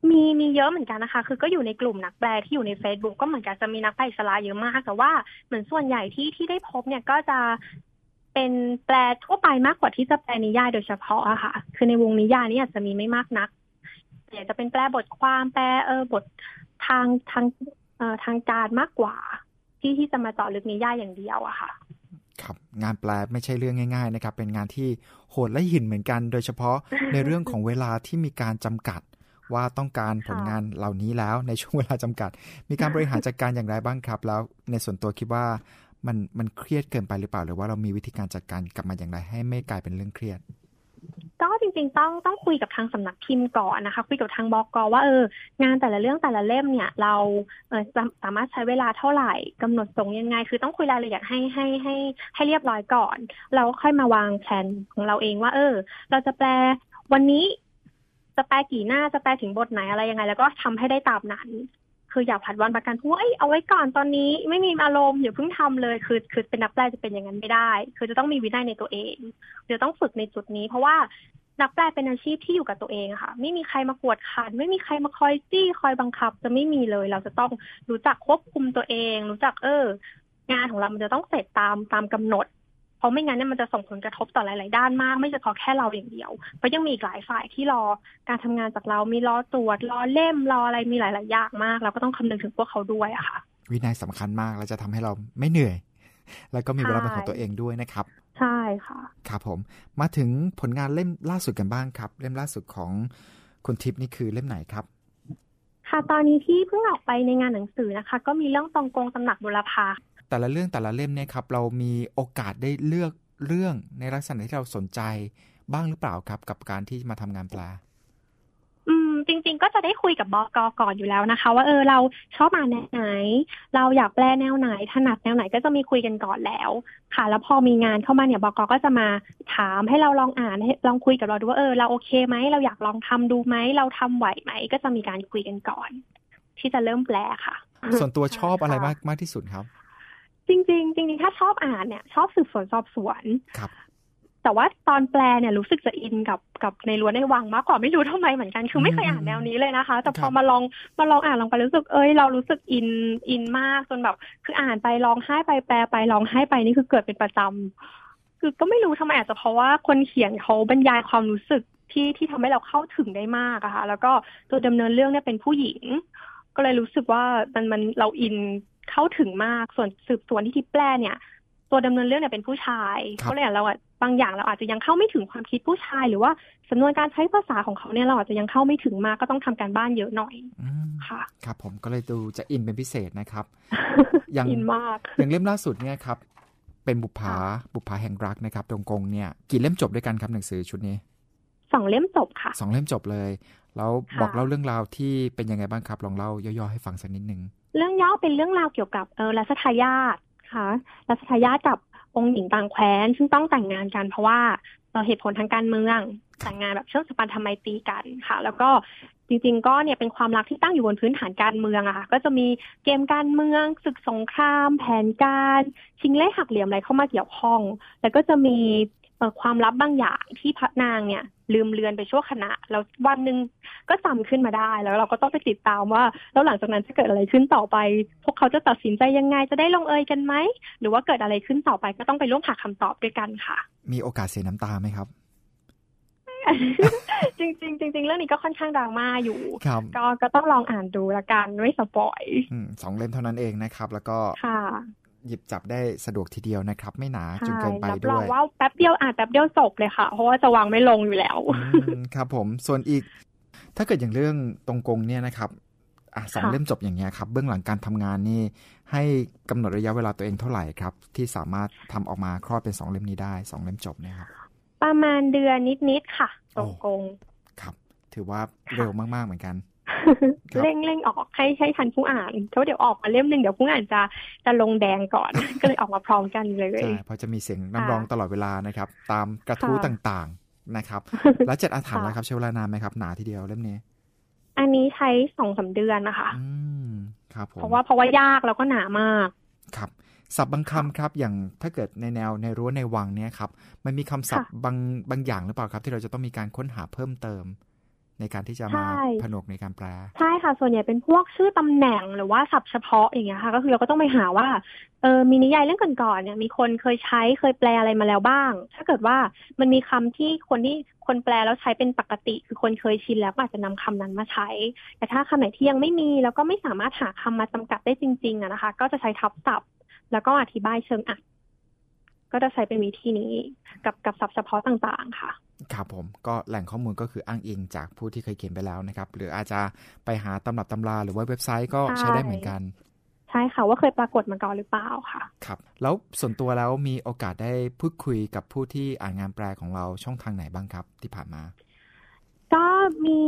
มีมีเยอะเหมือนกันนะคะ คือก็อยู่ในกลุ่มนักแปลที่อยู่ใน Facebook ก็เหมือนกันจะมีนักแปลอิสระเยอะมากแต่ว่าเหมือนส่วนใหญ่ที่ที่ได้พบเนี่ยก็จะเป็นแปลทั่วไปมากกว่าที่จะแปลนิยายโดยเฉพาะอะค่ะ คือในวงนิยายนี่อาจจะมีไม่มากนัก อยากจะเป็นแปลบทความแปลเออบททางทางเอ่อทางการมากกว่า ที่ที่จะมาเจาะลึกนิยายอย่างเดียวอะค่ะ ครับ งานแปลไม่ใช่เรื่องง่าย ๆ นะครับ เป็นงานที่โหดและหินเหมือนกัน โดยเฉพาะในเรื่องของเวลาที่มีการจำกัดว่าต้องการผลงานเหล่านี้แล้วในช่วงเวลาจำกัด มีการบริหารจัดการอย่างไรบ้างครับ แล้วในส่วนตัวคิดว่ามันมันเครียดเกินไปหรือเปล่า หรือว่าเรามีวิธีการจัดการกับมันอย่างไรให้ไม่กลายเป็นเรื่องเครียด ก็จริงๆต้องต้องคุยกับทางสำนักพิมพ์ก่อนนะคะ คุยกับทางบอกกว่าเอองานแต่ละเรื่องแต่ละเล่มเนี่ย เราเออสามารถใช้เวลาเท่าไหร่กำหนดส่งยังไง คือต้องคุยรายละเอียดให้ให้ให้ให้เรียบร้อยก่อน เราค่อยมาวางแผนของเราเองว่า เออ เราจะแปลวันนี้จะแปลกี่หน้าจะแปลถึงบทไหนอะไรยังไง แล้วก็ทำให้ได้ตามนั้น คืออย่าผัดวันประกันพรุ่งเอาไว้ก่อนตอนนี้ไม่มีอารมณ์อย่าเพิ่งทำเลย คือคือเป็นนักแปลจะเป็นอย่างนั้นไม่ได้ คือจะต้องมีวินัยในตัวเองจะต้องฝึกในจุดนี้ เพราะว่านักแปลเป็นอาชีพที่อยู่กับตัวเองค่ะ ไม่มีใครมากวดขัน ไม่มีใครมาคอยจี้คอยบังคับ จะไม่มีเลย เราจะต้องรู้จักควบคุมตัวเอง รู้จักเออ งานของเรามันจะต้องเสร็จตามตามกำหนด เพราะไม่งั้นเนี่ยมันจะส่งผลกระทบต่อหลาย ๆ ด้านมาก ไม่เฉพาะแค่เราอย่างเดียว เพราะยังมีอีกหลายฝ่ายที่รอการทำงานจากเรามีรอตรวจรอเล่มรออะไรมีหลาย ๆ อย่างมาก เราก็ต้องคำนึงถึงพวกเขาด้วยอะค่ะ วินัยสำคัญมากและจะทำให้เราไม่เหนื่อย แล้วก็มีเวลาเป็นของตัวเองด้วยนะครับ ใช่ค่ะครับผมมาถึงผลงานเล่มล่าสุดกันบ้างครับ เล่มล่าสุดของคุณทิพย์นี่คือเล่มไหนครับค่ะตอนนี้ที่เพิ่งออกไปในงานหนังสือนะคะ ก็มีเรื่องตองกงตำหนักบุรพา แต่ละเรื่องแต่ละเล่มเนี่ยครับเรามีโอกาสได้เลือกเรื่องในลักษณะที่เราสนใจบ้างหรือเปล่าครับ กับการที่มาทำงานแปลอืมจริงๆ ก็จะได้คุยกับบอกก่อนอยู่แล้วนะคะ ว่าเออเราชอบอ่านแนวไหน เราอยากแปลแนวไหนถนัดแนวไหนก็จะมีคุยกันก่อนแล้ว ค่ะ แล้วพอมีงานเข้ามาเนี่ยบอกก็จะมาถามให้เราลองอ่านให้ลองคุยกับเราดูว่าเออเราโอเคไหมเราอยากลองทำดูไหมเราทำไหวไหมก็จะมีการคุยกันก่อน ที่จะเริ่มแปลค่ะ ส่วนตัวชอบอะไรมากมากที่สุดครับ จริงๆจริงๆถ้าชอบอ่านเนี่ยชอบสืบสวนสอบสวนครับแต่ว่าตอนแปลเนี่ยรู้สึกจะอินกับกับในรั้วในวังมากกว่าไม่รู้ทำไมเหมือนกันคือไม่เคยอ่านแนวนี้เลยนะคะ แต่พอมาลองมาลองอ่านลองไปรู้สึกเอ้ยเรารู้สึกอินอินมากจนแบบ คืออ่านไปร้องไห้ไปแปลไปร้องไห้ไปนี่คือเกิดเป็นประจำคือก็ไม่รู้ทำไมอาจจะเพราะว่าคนเขียนเขาบรรยายความรู้สึกที่ที่ทำให้เราเข้าถึงได้มากอะค่ะแล้วก็ตัวดำเนินเรื่องเนี่ยเป็นผู้หญิง ก็เลยรู้สึกว่ามันมันเราอิน เข้าถึงมากส่วนสืบสวนที่ทิปแปลเนี่ย ตัวดำเนินเรื่องเนี่ยเป็นผู้ชายก็เลยเราอะบางอย่างเราอาจจะยังเข้าไม่ถึงความคิดผู้ชาย หรือว่าสำนวนการใช้ภาษาของเขาเนี่ยเราอาจจะยังเข้าไม่ถึงมากก็ต้องทำการบ้านเยอะหน่อยค่ะ ครับ ผมก็เลยดูจะอินเป็นพิเศษนะครับอย่างอินมากอย่างเล่มล่าสุดเนี่ยครับ เป็นบุพาบุพาแห่งรักนะครับตรงกงเนี่ยกี่เล่มจบด้วยกันครับหนังสือชุดนี้สองเล่มจบค่ะสองเล่มจบเลย แล้วค่ะบอกเล่าเรื่องราวที่เป็นยังไงบ้างครับ ลองเล่าย่อๆให้ฟังสักนิดนึง เรื่องย่อเป็นเรื่องราวเกี่ยวกับเออรัชทายาทค่ะรัชทายาทกับองค์หญิงบางแคว้นซึ่งต้องแต่งงานกันเพราะว่าเอ่อเหตุผลทางการเมืองแต่งงานแบบเชิงสปันทำไมตีกันค่ะ แล้วก็จริงๆ ก็เนี่ยเป็นความรักที่ตั้งอยู่บนพื้นฐานการเมืองอะค่ะ ก็จะมีเกมการเมืองศึกสงคราม แผนการ ชิงเล่หักเหลี่ยมอะไรเข้ามาเกี่ยวข้อง แล้วก็จะมีความลับบางอย่างที่พระนางเนี่ย ลืมเลือนไปชั่วขณะ แล้ววันหนึ่งก็จำขึ้นมาได้ แล้วเราก็ต้องไปติดตามว่า แล้วหลังจากนั้นจะเกิดอะไรขึ้นต่อไป พวกเขาจะตัดสินใจยังไงจะได้ลงเอยกันไหม หรือว่าเกิดอะไรขึ้นต่อไปก็ต้องไปร่วมหาคำตอบด้วยกันค่ะ มีโอกาสเสียน้ำตาไหมครับจริงๆจริงๆเรื่องนี้ก็ค่อนข้างดราม่าอยู่ครับก็ก็ต้องลองอ่านดูละกันไม่สปอยอืมสองเล่มเท่านั้นเองนะครับ แล้วก็ค่ะ หยิบจับได้สะดวกทีเดียวนะครับ ไม่หนาจนใช่เกินไปรับด้รอวงยว่าแป๊บเดียวอ่านแป๊บเดียวจบเลยค่ะ เพราะว่าจะวางไม่ลงอยู่แล้วอืมครับ ผมส่วนอีก ถ้าเกิดอย่างเรื่องตรงกงเนี่ยนะครับอะสองค่ะเล่มจบอย่างเงี้ยครับ เบื้องหลังการทำงานนี่ ให้กำหนดระยะเวลาตัวเองเท่าไหร่ครับ ที่สามารถทำออกมาคลอดเป็นสองเล่มนี้ได้สองเล่มจบเนี่ยครับประมาณเดือนนิดๆค่ะตรงกงครับ ถือว่าค่ะเร็วมากๆเหมือนกันครับ เร่งเร่งออกให้ให้ทันผู้อ่านเพราะเดี๋ยวออกมาเล่มหนึ่งเดี๋ยวผู้อ่านจะจะลงแดงก่อน ก็เลยออกมาพร้อมกันเลยใช่เพราะจะมีเสียงค่ะน้ำร้องตลอดเวลานะครับ ตามกระทู้ค่ะต่างๆนะครับ แล้วเจ็ดอาถรรพ์ค่ะแล้วครับใช้เวลานานไหมครับหนาทีเดียวเล่มนี้ อันนี้ใช้สองสามเดือนนะคะอืมครับผมเพราะว่าเพราะว่ายากแล้วก็หนามากครับศัพท์บางคำครับอย่างถ้าเกิดในแนวในรั้วในวังเนี่ยครับ มันมีคำศัพท์บางบางอย่างหรือเปล่าครับ ที่เราจะต้องมีการค้นหาเพิ่มเติม ในการที่จะมาใช่ผนวกในการแปลใช่ค่ะ ส่วนใหญ่เป็นพวกชื่อตำแหน่งหรือว่าศัพท์เฉพาะอย่างเงี้ยค่ะ ก็คือเราก็ต้องไปหาว่าเออมีนิยายเรื่องก่อนๆเนี่ย มีคนเคยใช้เคยแปลอะไรมาแล้วบ้าง ถ้าเกิดว่ามันมีคำที่คนที่คนแปลแล้วใช้เป็นปกติ คือคนเคยชินแล้วก็อาจจะนำคำนั้นมาใช้ แต่ถ้าคำไหนที่ยังไม่มีแล้วก็ไม่สามารถหาคำมาจำกัดได้จริงๆอะนะคะ ก็จะใช้ทับศัพท์ แล้วก็อธิบายเชิงอัด ก็จะใช้เป็นวิธีนี้กับกับศัพท์เฉพาะต่างๆ ค่ะ ครับผมก็แหล่งข้อมูลก็คืออ้างอิงจากผู้ที่เคยเขียนไปแล้วนะครับ หรืออาจจะไปหาตำรับตำราหรือว่าเว็บไซต์ก็ใช่ใช้ได้เหมือนกันใช่ค่ะว่าเคยปรากฏมาก่อนหรือเปล่าค่ะครับ แล้วส่วนตัวแล้วมีโอกาสได้พูดคุยกับผู้ที่อ่านงานแปลของเราช่องทางไหนบ้างครับ ที่ผ่านมา ก็มี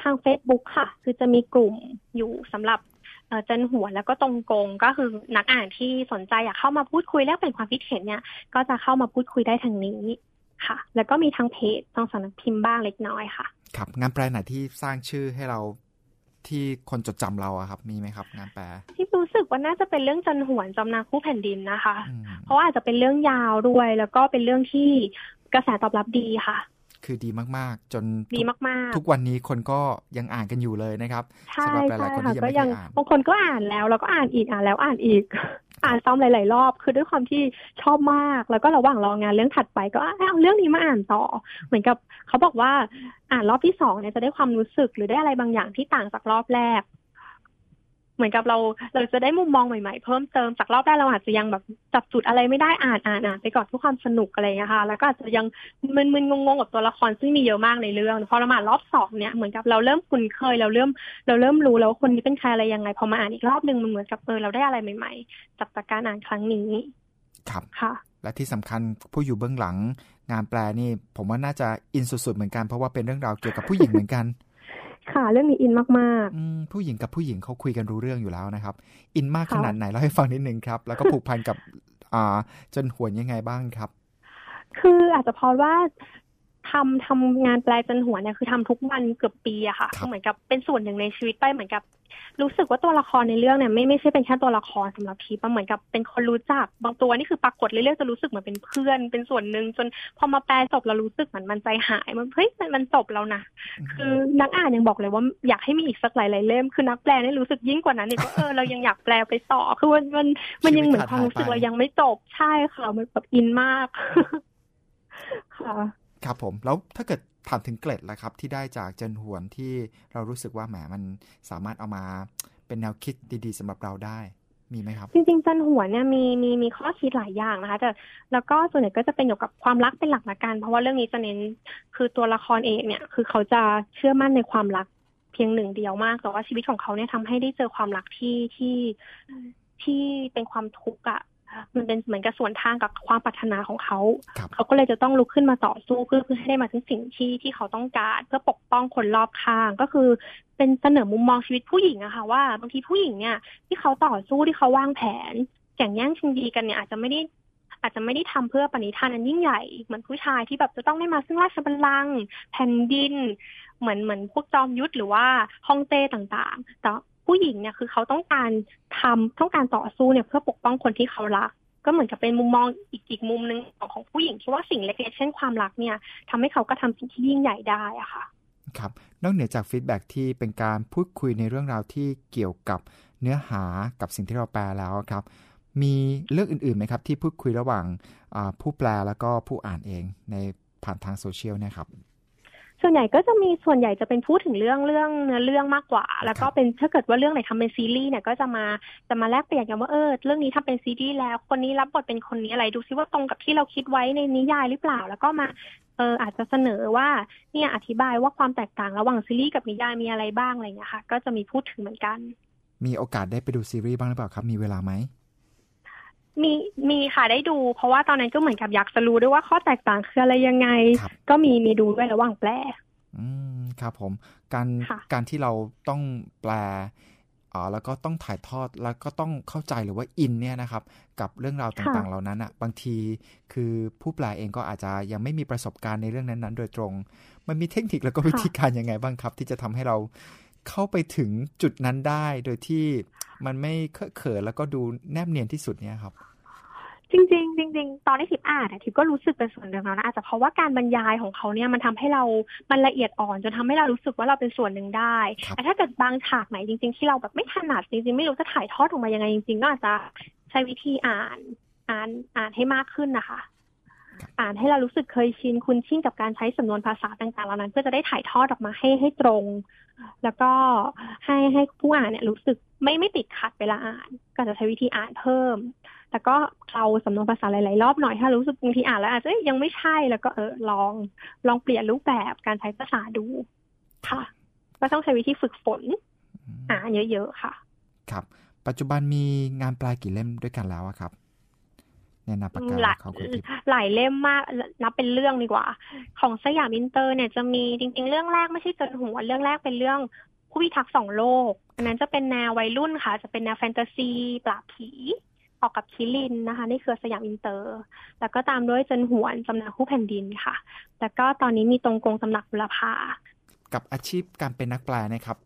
ทาง Facebook ค่ะ คือจะมีกลุ่มอยู่สำหรับ เอ่อเจันหัวนแล้วก็ตรงกงก็คือนักอ่านที่สนใจอยากเข้ามาพูดคุยแลกเปลี่ยนความคิดเห็นเนี่ย ก็จะเข้ามาพูดคุยได้ทางนี้ค่ะ แล้วก็มีทางเพจทางสำนักพิมพ์บ้างเล็กน้อยค่ะ ครับงานแปลไหนที่สร้างชื่อให้เราที่คนจดจำเราอะครับ มีไหมครับงานแปลที่รู้สึกว่าน่าจะเป็นเรื่องจันหวนจำนาคู่แผ่นดินนะคะอืมเพราะว่าอาจจะเป็นเรื่องยาวด้วย แล้วก็เป็นเรื่องที่กระแสตอบรับดีค่ะ คือดีมากๆ จนดีทุกมากๆ ทุกวันนี้คนก็ยังอ่านกันอยู่เลยนะครับใช่สำหรับหใช่ลายๆคนค่ะที่ยังก็ไม่เคยังยอ่านบางคนก็อ่านแล้วแล้วก็อ่านอีกอ่านแล้วอ่านอีกอ่านซ้ำหลาย ๆ รอบ คือด้วยความที่ชอบมาก แล้วก็ระหว่างรองานเรื่องถัดไปก็อะเอาเรื่องนี้มาอ่านต่อ เหมือนกับเขาบอกว่าอ่านรอบที่สองเนี่ยจะได้ความรู้สึกหรือได้อะไรบางอย่างที่ต่างจากรอบแรก เหมือนกับเราเราจะได้มุมมองใหม่ๆเพิ่มเติมจากรอบแรกเราอาจจะยังแบบจับจุดอะไรไม่ได้อ่านอ่านอ่านไปก่อนเพื่อความสนุกอะไรอย่างเงี้ยค่ะแล้วก็อาจจะยังมึนๆงงๆกับตัวละครซึ่งมีเยอะมากในเรื่องพอเรามาอ่านรอบสองเนี่ยเหมือนกับเราเริ่มคุ้นเคยเราเริ่มเราเริ่มรู้แล้วว่าคนนี้เป็นใครอะไรยังไงพอมาอ่านอีกรอบหนึ่งมันเหมือนกับเออเราได้อะไรใหม่ ๆ จากจากการอ่านครั้งนี้ครับค่ะ และที่สำคัญผู้อยู่เบื้องหลังงานแปลนี่ ผมว่าน่าจะอินสุดๆเหมือนกันเพราะว่าเป็นเรื่องราวเกี่ยวกับผู้หญิงเหมือนกัน ค่ะ เรื่องนี้อินมากอืมผู้หญิงกับผู้หญิงเขาคุยกันรู้เรื่องอยู่แล้วนะครับ อินมากค่ะขนาดไหนเล่าให้ฟังนิดนึงครับ แล้วก็ผูกพันกับอ่าจนหวนยังไงบ้างครับๆคืออาจจะเพราะว่า ทำทำงานแปลจนหัวเนี่ยคือทำทุกวันเกือบปีอะค่ะครับเหมือนกับเป็นส่วนหนึ่งในชีวิตไปเหมือนกับ รู้สึกว่าตัวละครในเรื่องเนี่ยไม่ไม่ใช่เป็นแค่ตัวละครสำหรับพีปอะเหมือนกับเป็นคนรู้จัก บางตัวนี่คือปรากฏเรื่อยๆจะรู้สึกเหมือนเป็นเพื่อน เป็นส่วนหนึ่งจนพอมาแปลจบเรารู้สึกเหมือนมันใจหายมันเฮ้ยมันมันจบแล้วนะคือ นักอ่านยังบอกเลยว่าอยากให้มีอีกสักหลายๆเล่มคือนักแปลนี่รู้สึกยิ่งกว่านั้นอีกว่าเออเรายังอยากแปลไปต่อคือมันมันมันยังเหมือนความรู้สึกเรายังไม่จบใช่ค่ะมันแบบอินมากค่ะ ครับผมแล้วถ้าเกิดถามถึงเกล็ดละครับ ที่ได้จากเจนหวนที่เรารู้สึกว่าแหมมันสามารถเอามาเป็นแนวคิดดีๆสำหรับเราได้มีไหมครับจริงๆจันหัวเนี่ยมีมีมีข้อคิดหลายอย่างนะคะแต่แล้วก็ส่วนใหญ่ก็จะเป็นเกี่ยวกับความรักเป็นหลักละกัน เพราะว่าเรื่องนี้จะเน้นคือตัวละครเอกเนี่ย คือเขาจะเชื่อมั่นในความรักเพียงหนึ่งเดียวมากแต่ว่าชีวิตของเขาเนี่ยทำให้ได้เจอความรักที่ที่ที่เป็นความทุกข์อะ มันเป็นเหมือนกับส่วนทางกับความปรารถนาของเขาครับเขาก็เลยจะต้องลุกขึ้นมาต่อสู้เพื่อเพื่อให้ได้มาถึงสิ่งที่ที่เขาต้องการ เพื่อปกป้องคนรอบข้างก็คือเป็นเสนอมุมมองชีวิตผู้หญิงอะค่ะว่าบางทีผู้หญิงเนี่ยที่เขาต่อสู้ที่เขาวางแผนแข่งแย่งชิงดีกันเนี่ยอาจจะไม่ได้อาจจะไม่ได้ทำเพื่อปณิธานอันยิ่งใหญ่เหมือนผู้ชายที่แบบจะต้องได้มาซึ่งราชบัลลังก์แผ่นดิน เหมือนเหมือนพวกจอมยุทธหรือว่าฮ่องเต้ต่างๆแต่ ผู้หญิงเนี่ยคือเขาต้องการทำต้องการต่อสู้เนี่ยเพื่อปกป้องคนที่เขารัก ก็เหมือนกับเป็นมุมมองอีกอีกมุมหนึ่งของของผู้หญิงที่ว่าสิ่งเล็กๆเช่นความรักเนี่ยทำให้เขาก็ทำสิ่งที่ยิ่งใหญ่ได้อะค่ะครับนอกเหนือจาก feedback ที่เป็นการพูดคุยในเรื่องราวที่เกี่ยวกับเนื้อหากับสิ่งที่เราแปลแล้วครับ มีเรื่องอื่นๆไหมครับ ที่พูดคุยระหว่างผู้แปลแล้วก็ผู้อ่านเองในผ่านทางโซเชียลนะครับ ส่วนใหญ่ก็จะมีส่วนใหญ่จะเป็นพูดถึงเรื่องเรื่องเนื้อเรื่องมากกว่า แล้วก็เป็นถ้าเกิดว่าเรื่องไหนทำเป็นซีรีส์เนี่ยก็จะมาจะมาแลกเปลี่ยนกันว่าเออเรื่องนี้ทำเป็นซีรีส์แล้วคนนี้รับบทเป็นคนนี้อะไรดูซิว่าตรงกับที่เราคิดไว้ในนิยายหรือเปล่า แล้วก็มาเอออาจจะเสนอว่าเนี่ยอธิบายว่าความแตกต่างระหว่างซีรีส์กับนิยายมีอะไรบ้างอะไรอย่างเงี้ยค่ะ ก็จะมีพูดถึงเหมือนกัน มีโอกาสได้ไปดูซีรีส์บ้างหรือเปล่าครับ มีเวลาไหม มีมีค่ะได้ดู เพราะว่าตอนนั้นก็เหมือนกับอยากจะรู้ด้วยว่าข้อแตกต่างคืออะไรยังไงครับก็มีมีดูด้วยระหว่างแปลอืมครับผมการค่ะการที่เราต้องแปลอ่าแล้วก็ต้องถ่ายทอดแล้วก็ต้องเข้าใจหรือว่าอินเนี่ยนะครับ กับเรื่องราวต่างๆเหล่านั้นอะ บางทีคือผู้แปลเองก็อาจจะยังไม่มีประสบการณ์ในเรื่องนั้นๆ โดยตรง มันมีเทคนิคแล้วก็วิธีการยังไงบ้างครับ ที่จะทำให้เรา เข้าไปถึงจุดนั้นได้โดยที่มันไม่เคอะเขินแล้วก็ดูแนบเนียนที่สุดเนี่ยครับ จริงๆจริงๆตอนที่ทิพย์อ่านอะทิพย์ก็รู้สึกเป็นส่วนหนึ่งแล้วนะอาจจะเพราะว่าการบรรยายของเขาเนี่ยมันทำให้เรา มันละเอียดอ่อนจนทำให้เรารู้สึกว่าเราเป็นส่วนหนึ่งได้ครับแต่ถ้าเกิดบางฉากไหนจริง ๆ ที่เราแบบไม่ถนัดจริงๆไม่รู้จะถ่ายทอดออกมายังไงจริงๆก็อาจจะใช้วิธีอ่านอ่านอ่านให้มากขึ้นนะคะอ่านให้เรารู้สึกเคยชินคุ้นชินกับการใช้สำนวนภาษาต่างๆเหล่านั้น เพื่อจะได้ถ่ายทอดออกมาให้ให้ตรง แล้วก็ให้ให้ผู้อ่านเนี่ยรู้สึกไม่ไม่ติดขัดเวลาอ่าน ก็จะใช้วิธีอ่านเพิ่ม แต่ก็เราสำนวนภาษาหลายๆรอบหน่อยถ้ารู้สึกบางทีอ่านแล้วอาจจะเอ้ยยังไม่ใช่แล้วก็เออลองลองเปลี่ยนรูปแบบการใช้ภาษาดูค่ะ ก็ต้องใช้วิธีฝึกฝนอืมอ่านเยอะๆค่ะ ครับ ปัจจุบันมีงานแปลกี่เล่มด้วยกันแล้วอะครับ ในนามปากกาหลายของคุณทิพย์หลายเล่มมากนับเป็นเรื่องดีกว่า ของสยามอินเตอร์เนี่ยจะมีจริง ๆ เรื่องแรกไม่ใช่เจินหวนเรื่องแรกเป็นเรื่องผู้พิทักษ์สองโลกอันนั้นจะเป็นแนววัยรุ่นค่ะ จะเป็นแนวแฟนตาซีปราบผีออกกับคิรินนะคะนี่คือสยามอินเตอร์ แล้วก็ตามด้วยเจินหวนสำนักคู่แผ่นดินค่ะ แล้วก็ตอนนี้มีตงกงตำหนักบูรพากับอาชีพการเป็นนักแปลนะครับ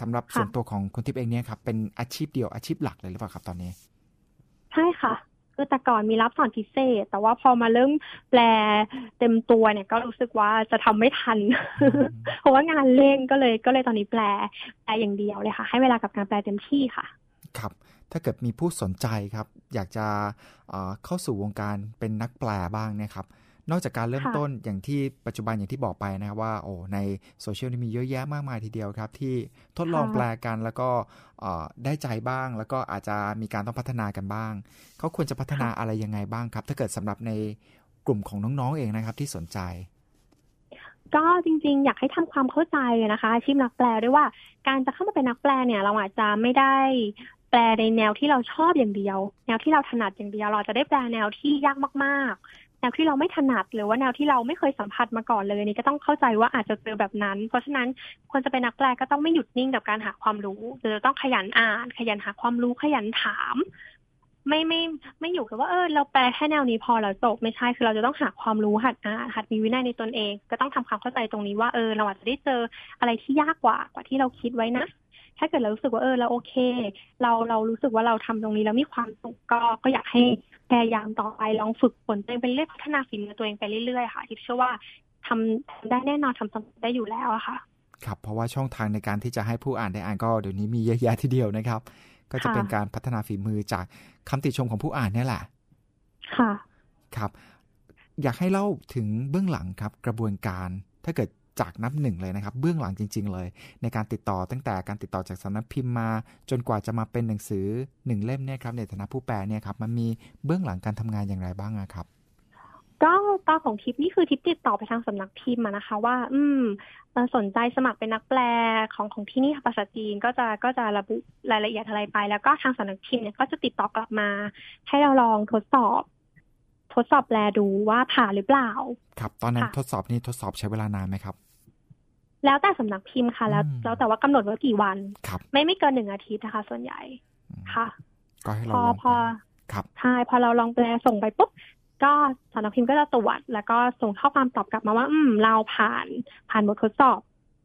สำหรับค่ะส่วนตัวของคุณทิพย์เองเนี่ยครับเป็นอาชีพเดียวอาชีพหลักเลยหรือเปล่าครับตอนนี้ใช่ ค่ะคือแต่ก่อนมีรับสอนพิเศษ แต่ว่าพอมาเริ่มแปลเต็มตัวเนี่ย ก็รู้สึกว่าจะทำไม่ทัน เพราะว่างานเร่งก็เลยก็เลยตอนนี้แปลแปลอย่างเดียวเลยค่ะ ให้เวลากับการแปลเต็มที่ค่ะ ครับ ถ้าเกิดมีผู้สนใจครับ อยากจะเอ่อเข้าสู่วงการเป็นนักแปลบ้างเนะครับ นอกจากการเริ่มค่ะต้นอย่างที่ปัจจุบันอย่างที่บอกไปนะครับว่าโอ้ในโซเชียลนี่มีเยอะแยะมากมายทีเดียวครับ ที่ทดลองแปลกันแล้วก็เอ่อได้ใจบ้าง แล้วก็อาจจะมีการต้องพัฒนากันบ้าง เขาควรจะพัฒนาอะไรยังไงบ้างครับ ถ้าเกิดสำหรับในกลุ่มของน้องๆเองนะครับ ที่สนใจก็จริงๆ อยากให้ทำความเข้าใจนะคะอาชีพนักแปลด้วยว่าการจะเข้ามาเป็นนักแปลเนี่ย เราอาจจะไม่ได้แปลในแนวที่เราชอบอย่างเดียว แนวที่เราถนัดอย่างเดียว เราอาจจะได้แปลแนวที่ยากมากๆแน วที่เราไม่ถนัดหรือว่าแนวที่เราไม่เคยสัมผัสมาก่อนเลยนี่ก็ต้องเข้าใจว่าอาจจะเจอแบบนั้น เพราะฉะนั้นคนจะเป็นนักแปลก็ต้องไม่หยุดนิ่งกับการหาความรู้จะต้องขยันอ่าน ขยันหาความรู้ขยันถาม ไม่ไม่ไม่อยู่กับว่าเออเราแปลแค่แนวนี้พอแล้วจบไม่ใช่คือเราจะต้องหาความรู้หัดอ่านหัดมีวินัยในตนเอง ก็ต้องทำความเข้าใจตรงนี้ว่าเออเราอาจจะได้เจออะไรที่ยากกว่ากว่าที่เราคิดไว้นะถ้าเกิดเรารู้สึกว่าเออเราโอเค เราเรารู้สึกว่าเราทำตรงนี้แล้วมีความสุขก็ก็อยากให้ พยายามต่อไปลองฝึกฝนตัวเองไปเรื่อยพัฒนาฝีมือตัวเองไปเรื่อยๆค่ะทิพย์เชื่อว่าทำทำได้แน่นอนทำสำเร็จได้อยู่แล้วอะค่ะ ครับเพราะว่าช่องทางในการที่จะให้ผู้อ่านได้อ่านก็เดี๋ยวนี้มีเยอะแยะทีเดียวนะครับ ก็จะค่ะเป็นการพัฒนาฝีมือจากคำติชมของผู้อ่านเนี่ยแหละ ค่ะ ครับ อยากให้เล่าถึงเบื้องหลังครับ กระบวนการถ้าเกิด จากนับหนึ่งเลยนะครับ เบื้องหลังจริง ๆ เลย ในการติดต่อตั้งแต่การติดต่อจากสำนักพิมพ์มา จนกว่าจะมาเป็นหนังสือหนึ่งเล่มเนี่ยครับในฐานะผู้แปลเนี่ยครับมันมีเบื้องหลังการทำงานอย่างไรบ้างอะครับก็ตอนของทิปนี่คือทิปติดต่อไปทางสำนักพิมพ์นะคะ ว่า อืมสนใจสมัครเป็นนักแปลของของที่นี่ภาษาจีนก็จะก็จะระบุรายละเอียดอะไรไป แล้วก็ทางสำนักพิมพ์เนี่ยก็จะติดต่อกลับมา ให้เราลองทดสอบ ทดสอบแปลดูว่าผ่านหรือเปล่า ครับ ตอนนั้นทดสอบนี่ทดสอบใช้เวลานานไหมครับ แล้วแต่สำนักพิมพ์ค่ะ แล้วแล้วแต่ว่ากำหนดว่ากี่วันครับไม่ไม่เกินหนึ่งอาทิตย์นะคะ ส่วนใหญ่ค่ะ ก็ให้เราพอลองพอครับใช่พอเราลองแปลส่งไปปุ๊บก็สำนักพิมพ์ก็จะตรวจแล้วก็ส่งข้อความตอบกลับมาว่า อืม เราผ่านผ่านบททดสอบ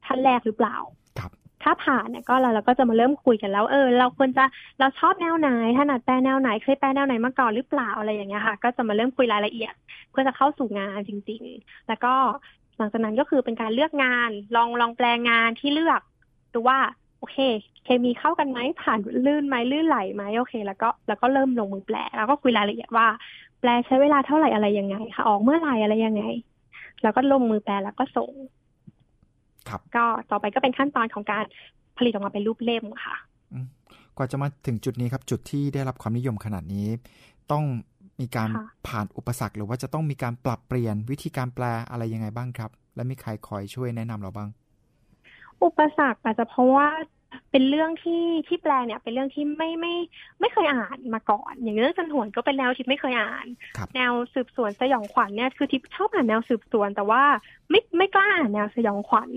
ท่านแรกหรือเปล่าครับถ้าผ่านเนี่ยก็เราเราก็จะมาเริ่มคุยกันแล้ว เออ เราควรจะเราชอบแนวไหนถนัดแปลแนวไหนเคยแปลแนวไหนมาก่อนหรือเปล่าอะไรอย่างเงี้ยค่ะ ก็จะมาเริ่มคุยรายละเอียด เพื่อจะเข้าสู่งานจริง ๆ แล้วก็ห ลังจากนั้นก็คือเป็นการเลือกงาน ลองลองแปลงานที่เลือกดูว่าโอเค เคมีเข้ากันไหมผ่านลื่นไหมลื่นไหลไหมโอเค แล้วก็แล้วก็เริ่มลงมือแปล แล้วก็คุยรายละเอียดว่า แปลใช้เวลาเท่าไหร่อะไรยังไงค่ะ ออกเมื่อไหร่อะไรยังไง แล้วก็ลงมือแปลแล้วก็ส่งครับก็ต่อไปก็เป็นขั้นตอนของการผลิตออกมาเป็นรูปเล่มค่ะกว่าจะมาถึงจุดนี้ครับ จุดที่ได้รับความนิยมขนาดนี้ ต้อง มีการค่ะผ่านอุปสรรค หรือว่าจะต้องมีการปรับเปลี่ยนวิธีการแปลอะไรยังไงบ้างครับ และมีใครคอยช่วยแนะนำเราบ้าง อุปสรรคอาจจะเพราะว่าเป็นเรื่องที่ที่แปลเนี่ย เป็นเรื่องที่ไม่ไม่ไม่เคยอ่านมาก่อน อย่างเรื่องจันหวนก็เป็นแนวที่ไม่เคยอ่านครับแนวสืบสวนสยองขวัญเนี่ยคือทิพชอบอ่านแนวสืบสวน แต่ว่าไม่ไม่กล้าอ่านแนวสยองขวัญ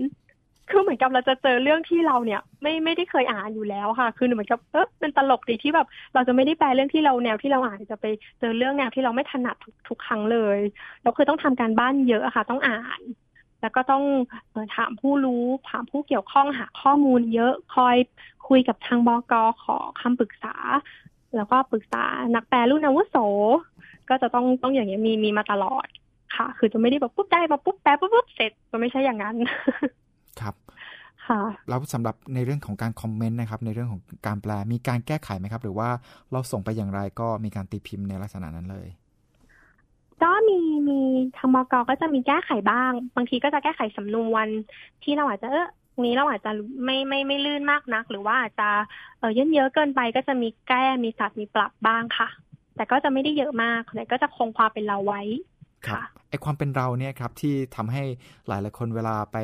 คือเหมือนกับเราจะเจอเรื่องที่เราเนี่ย ไม่ไม่ได้เคยอ่านอยู่แล้วค่ะ คือเหมือนกับเออเป็นตลกดีที่แบบ เราจะไม่ได้แปลเรื่องที่เราแนวที่เราอ่านจะไปเจอเรื่องแนวที่เราไม่ถนัดทุกทุกครั้งเลยเราคือต้องทำการบ้านเยอะค่ะ ต้องอ่าน แล้วก็ต้องออถามผู้รู้ถามผู้เกี่ยวข้องหาข้อมูลเยอะคอยคุยกับทางบกขอคำปรึกษา แล้วก็ปรึกษานักแปลรุ่นอาวุโส ก็จะต้องต้องอย่างเงี้ยมีมีมาตลอดค่ะ คือจะไม่ได้แบบปุ๊บได้มาปุ๊บแปลปุ๊บปุ๊บเสร็จก็ไม่ใช่อย่างนั้น ครับ ค่ะ แล้วสำหรับในเรื่องของการคอมเมนต์นะครับ ในเรื่องของการแปลมีการแก้ไขไหมครับ หรือว่าเราส่งไปอย่างไรก็มีการตีพิมพ์ในลักษณะนั้นเลย ก็มีมีทางบกก็จะมีแก้ไขบ้าง บางทีก็จะแก้ไขสำนวนที่เราอาจจะเออตรงนี้เราอาจจะไม่ไม่ไม่ลื่นมากนัก หรือว่าอาจจะเออเยอะๆเกินไปก็จะมีแก้มีสัตว์มีปรับบ้างค่ะ แต่ก็จะไม่ได้เยอะมากแต่ก็จะคงความเป็นเราไว้ ครับค่ะไอความเป็นเราเนี่ยครับที่ทำให้หลายหลายๆคนเวลาไป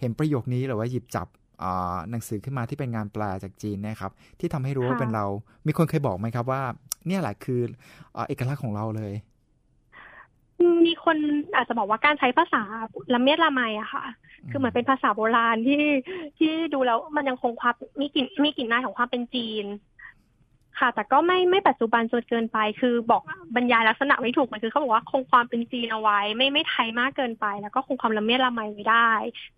เห็นประโยคนี้หรือว่าหยิบจับอ่าหนังสือขึ้นมาที่เป็นงานแปลจากจีนเนะครับ ที่ทำให้รู้ว่าค่ะเป็นเรา มีคนเคยบอกไหมครับว่า เนี่ยแหละคืออ่าเอกลักษณ์ของเราเลย มีคนอาจจะบอกว่าการใช้ภาษาละเมียดละไมอะค่ะ คือเหมือนเป็นภาษาโบราณที่ที่ดูแล้วมันยังคงความมีกลิ่นมีกลิ่นนายของความเป็นจีน ค่ะ แต่ก็ไม่ไม่ปัจจุบันจนเกินไป คือบอกบรรยายลักษณะไม่ถูกมันคือเขาบอกว่าคงความเป็นจีนเอาไว้ ไม่ไม่ไทยมากเกินไป แล้วก็คงความละเมียดละไมไว้ได้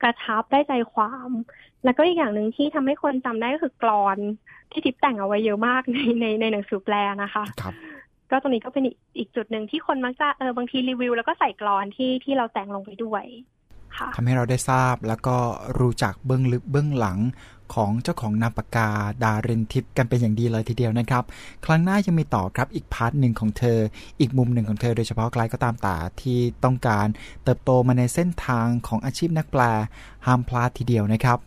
กระชับได้ใจความ แล้วก็อีกอย่างหนึ่งที่ทำให้คนจำได้ก็คือกรอน ที่ทิปแต่งเอาไว้เยอะมากในในในหนังสือแปลนะคะครับก็ตรงนี้ก็เป็นอีกอีกจุดหนึ่งที่คนมักจะเออบางทีรีวิว แล้วก็ใส่กรอนที่ที่เราแต่งลงไปด้วยค่ะทำให้เราได้ทราบแล้วก็รู้จักเบื้องลึกเบื้องหลัง ของเจ้าของนามปากกาดารินทิพย์กันเป็นอย่างดีเลยทีเดียวนะครับ ครั้งหน้ายังมีต่อครับอีก part หนึ่งของเธอ อีกมุมหนึ่งของเธอโดยเฉพาะใครก็ตามแต่ที่ต้องการเติบโตมาในเส้นทางของอาชีพนักแปลห้ามพลาดทีเดียวนะครับ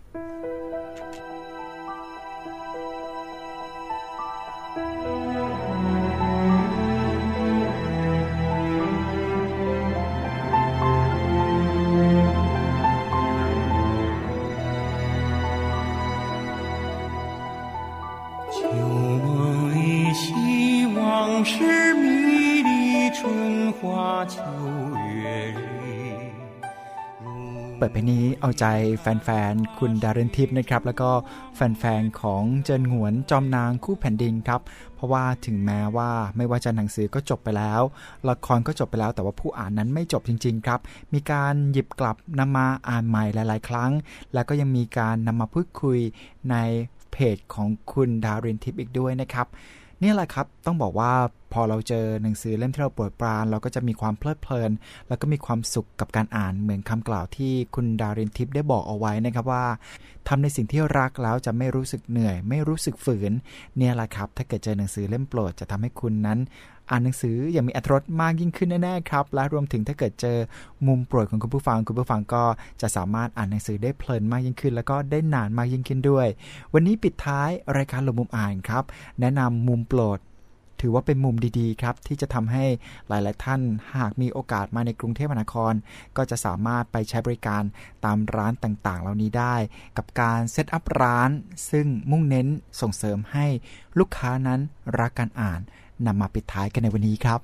เปิดเพลงนี้เอาใจแฟนๆ คุณดารินทิพย์นะครับ แล้วก็แฟนๆ ของเจินหวนจอมนางคู่แผ่นดินครับ เพราะว่าถึงแม้ว่าไม่ว่าจะหนังสือก็จบไปแล้ว ละครก็จบไปแล้ว แต่ว่าผู้อ่านนั้นไม่จบจริงๆ ครับ มีการหยิบกลับนำมาอ่านใหม่หลายๆ ครั้ง แล้วก็ยังมีการนำมาพูดคุยในเพจของคุณดารินทิพย์อีกด้วยนะครับนี่แหละครับต้องบอกว่า พอเราเจอหนังสือเล่มที่เราปรดปราน เราก็จะมีความเพลิดเพลิน แล้วก็มีความสุขกับการอ่านเหมือนคำกล่าวที่คุณดารินทิพย์ได้บอกเอาไว้นะครับว่าทำในสิ่งที่รักแล้วจะไม่รู้สึกเหนื่อย ไม่รู้สึกฝืน เนี่ยแหละครับ ถ้าเกิดเจอหนังสือเล่มโปรดจะทำให้คุณนั้นอ่านหนังสืออย่างมีอรรถรสมากยิ่งขึ้นแน่ๆครับ และรวมถึงถ้าเกิดเจอมุมโปรดของคุณผู้ฟังคุณผู้ฟังก็จะสามารถอ่านหนังสือได้เพลินมากยิ่งขึ้น แล้วก็ได้นานมากยิ่งขึ้นด้วย วันนี้ปิดท้ายรายการหลบมุมอ่านครับ แนะนำมุมโปรด ถือว่าเป็นมุมดีๆครับ ที่จะทำให้หลายๆท่านหากมีโอกาสมาในกรุงเทพมหานคร ก็จะสามารถไปใช้บริการตามร้านต่างๆ เหล่านี้ได้ กับการเซตอัพร้าน ซึ่งมุ่งเน้นส่งเสริมให้ลูกค้านั้นรักการอ่านนำมาปิดท้ายกันในวันนี้ครับ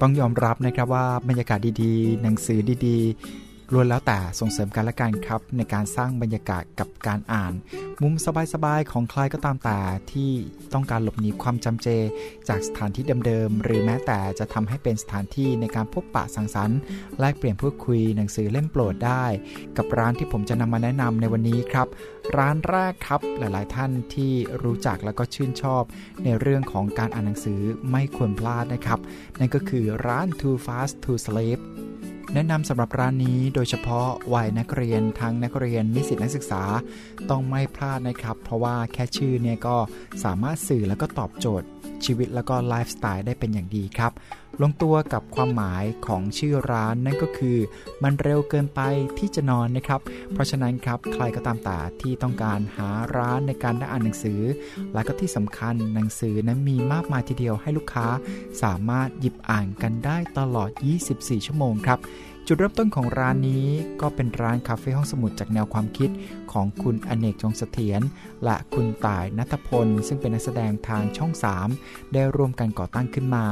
ต้องยอมรับนะครับว่าบรรยากาศดีๆ หนังสือดีๆ ล้วนแล้วแต่ส่งเสริมกันและกันครับ ในการสร้างบรรยากาศกับการอ่าน มุมสบายๆของใครก็ตามแต่ที่ต้องการหลบหนีความจำเจ จากสถานที่เดิมๆหรือแม้แต่จะทำให้เป็นสถานที่ในการพบปะสังสรรค์แลกเปลี่ยนพูดคุยหนังสือเล่มโปรดได้ กับร้านที่ผมจะนำมาแนะนำในวันนี้ครับ ร้านแรกครับหลายๆท่านที่รู้จักแล้วก็ชื่นชอบ ในเรื่องของการอ่านหนังสือไม่ควรพลาดนะครับ นั่นก็คือร้าน Too Fast to Sleep แนะนำสำหรับร้านนี้โดยเฉพาะวัยนักเรียนทั้งนักเรียนนิสิตนักศึกษาต้องไม่พลาดนะครับ เพราะว่าแค่ชื่อเนี่ยก็สามารถสื่อแล้วก็ตอบโจทย์ ชีวิตแล้วก็ไลฟ์สไตล์ได้เป็นอย่างดีครับ ลงตัวกับความหมายของชื่อร้านนั่นก็คือ มันเร็วเกินไปที่จะนอนนะครับ เพราะฉะนั้นครับใครก็ตามแต่ที่ต้องการหาร้านในการได้อ่านหนังสือ และก็ที่สำคัญหนังสือนั้นมีมากมายทีเดียวให้ลูกค้า สามารถหยิบอ่านกันได้ตลอด 24 ชั่วโมงครับ จุดเริ่มต้นของร้านนี้ก็เป็นร้านคาเฟ่ห้องสมุดจากแนวความคิดของคุณอเนกจงเสถียรและคุณต่ายนัทพล ซึ่งเป็นนักแสดงทางช่อง 3 ได้ร่วมกันก่อตั้งขึ้นมา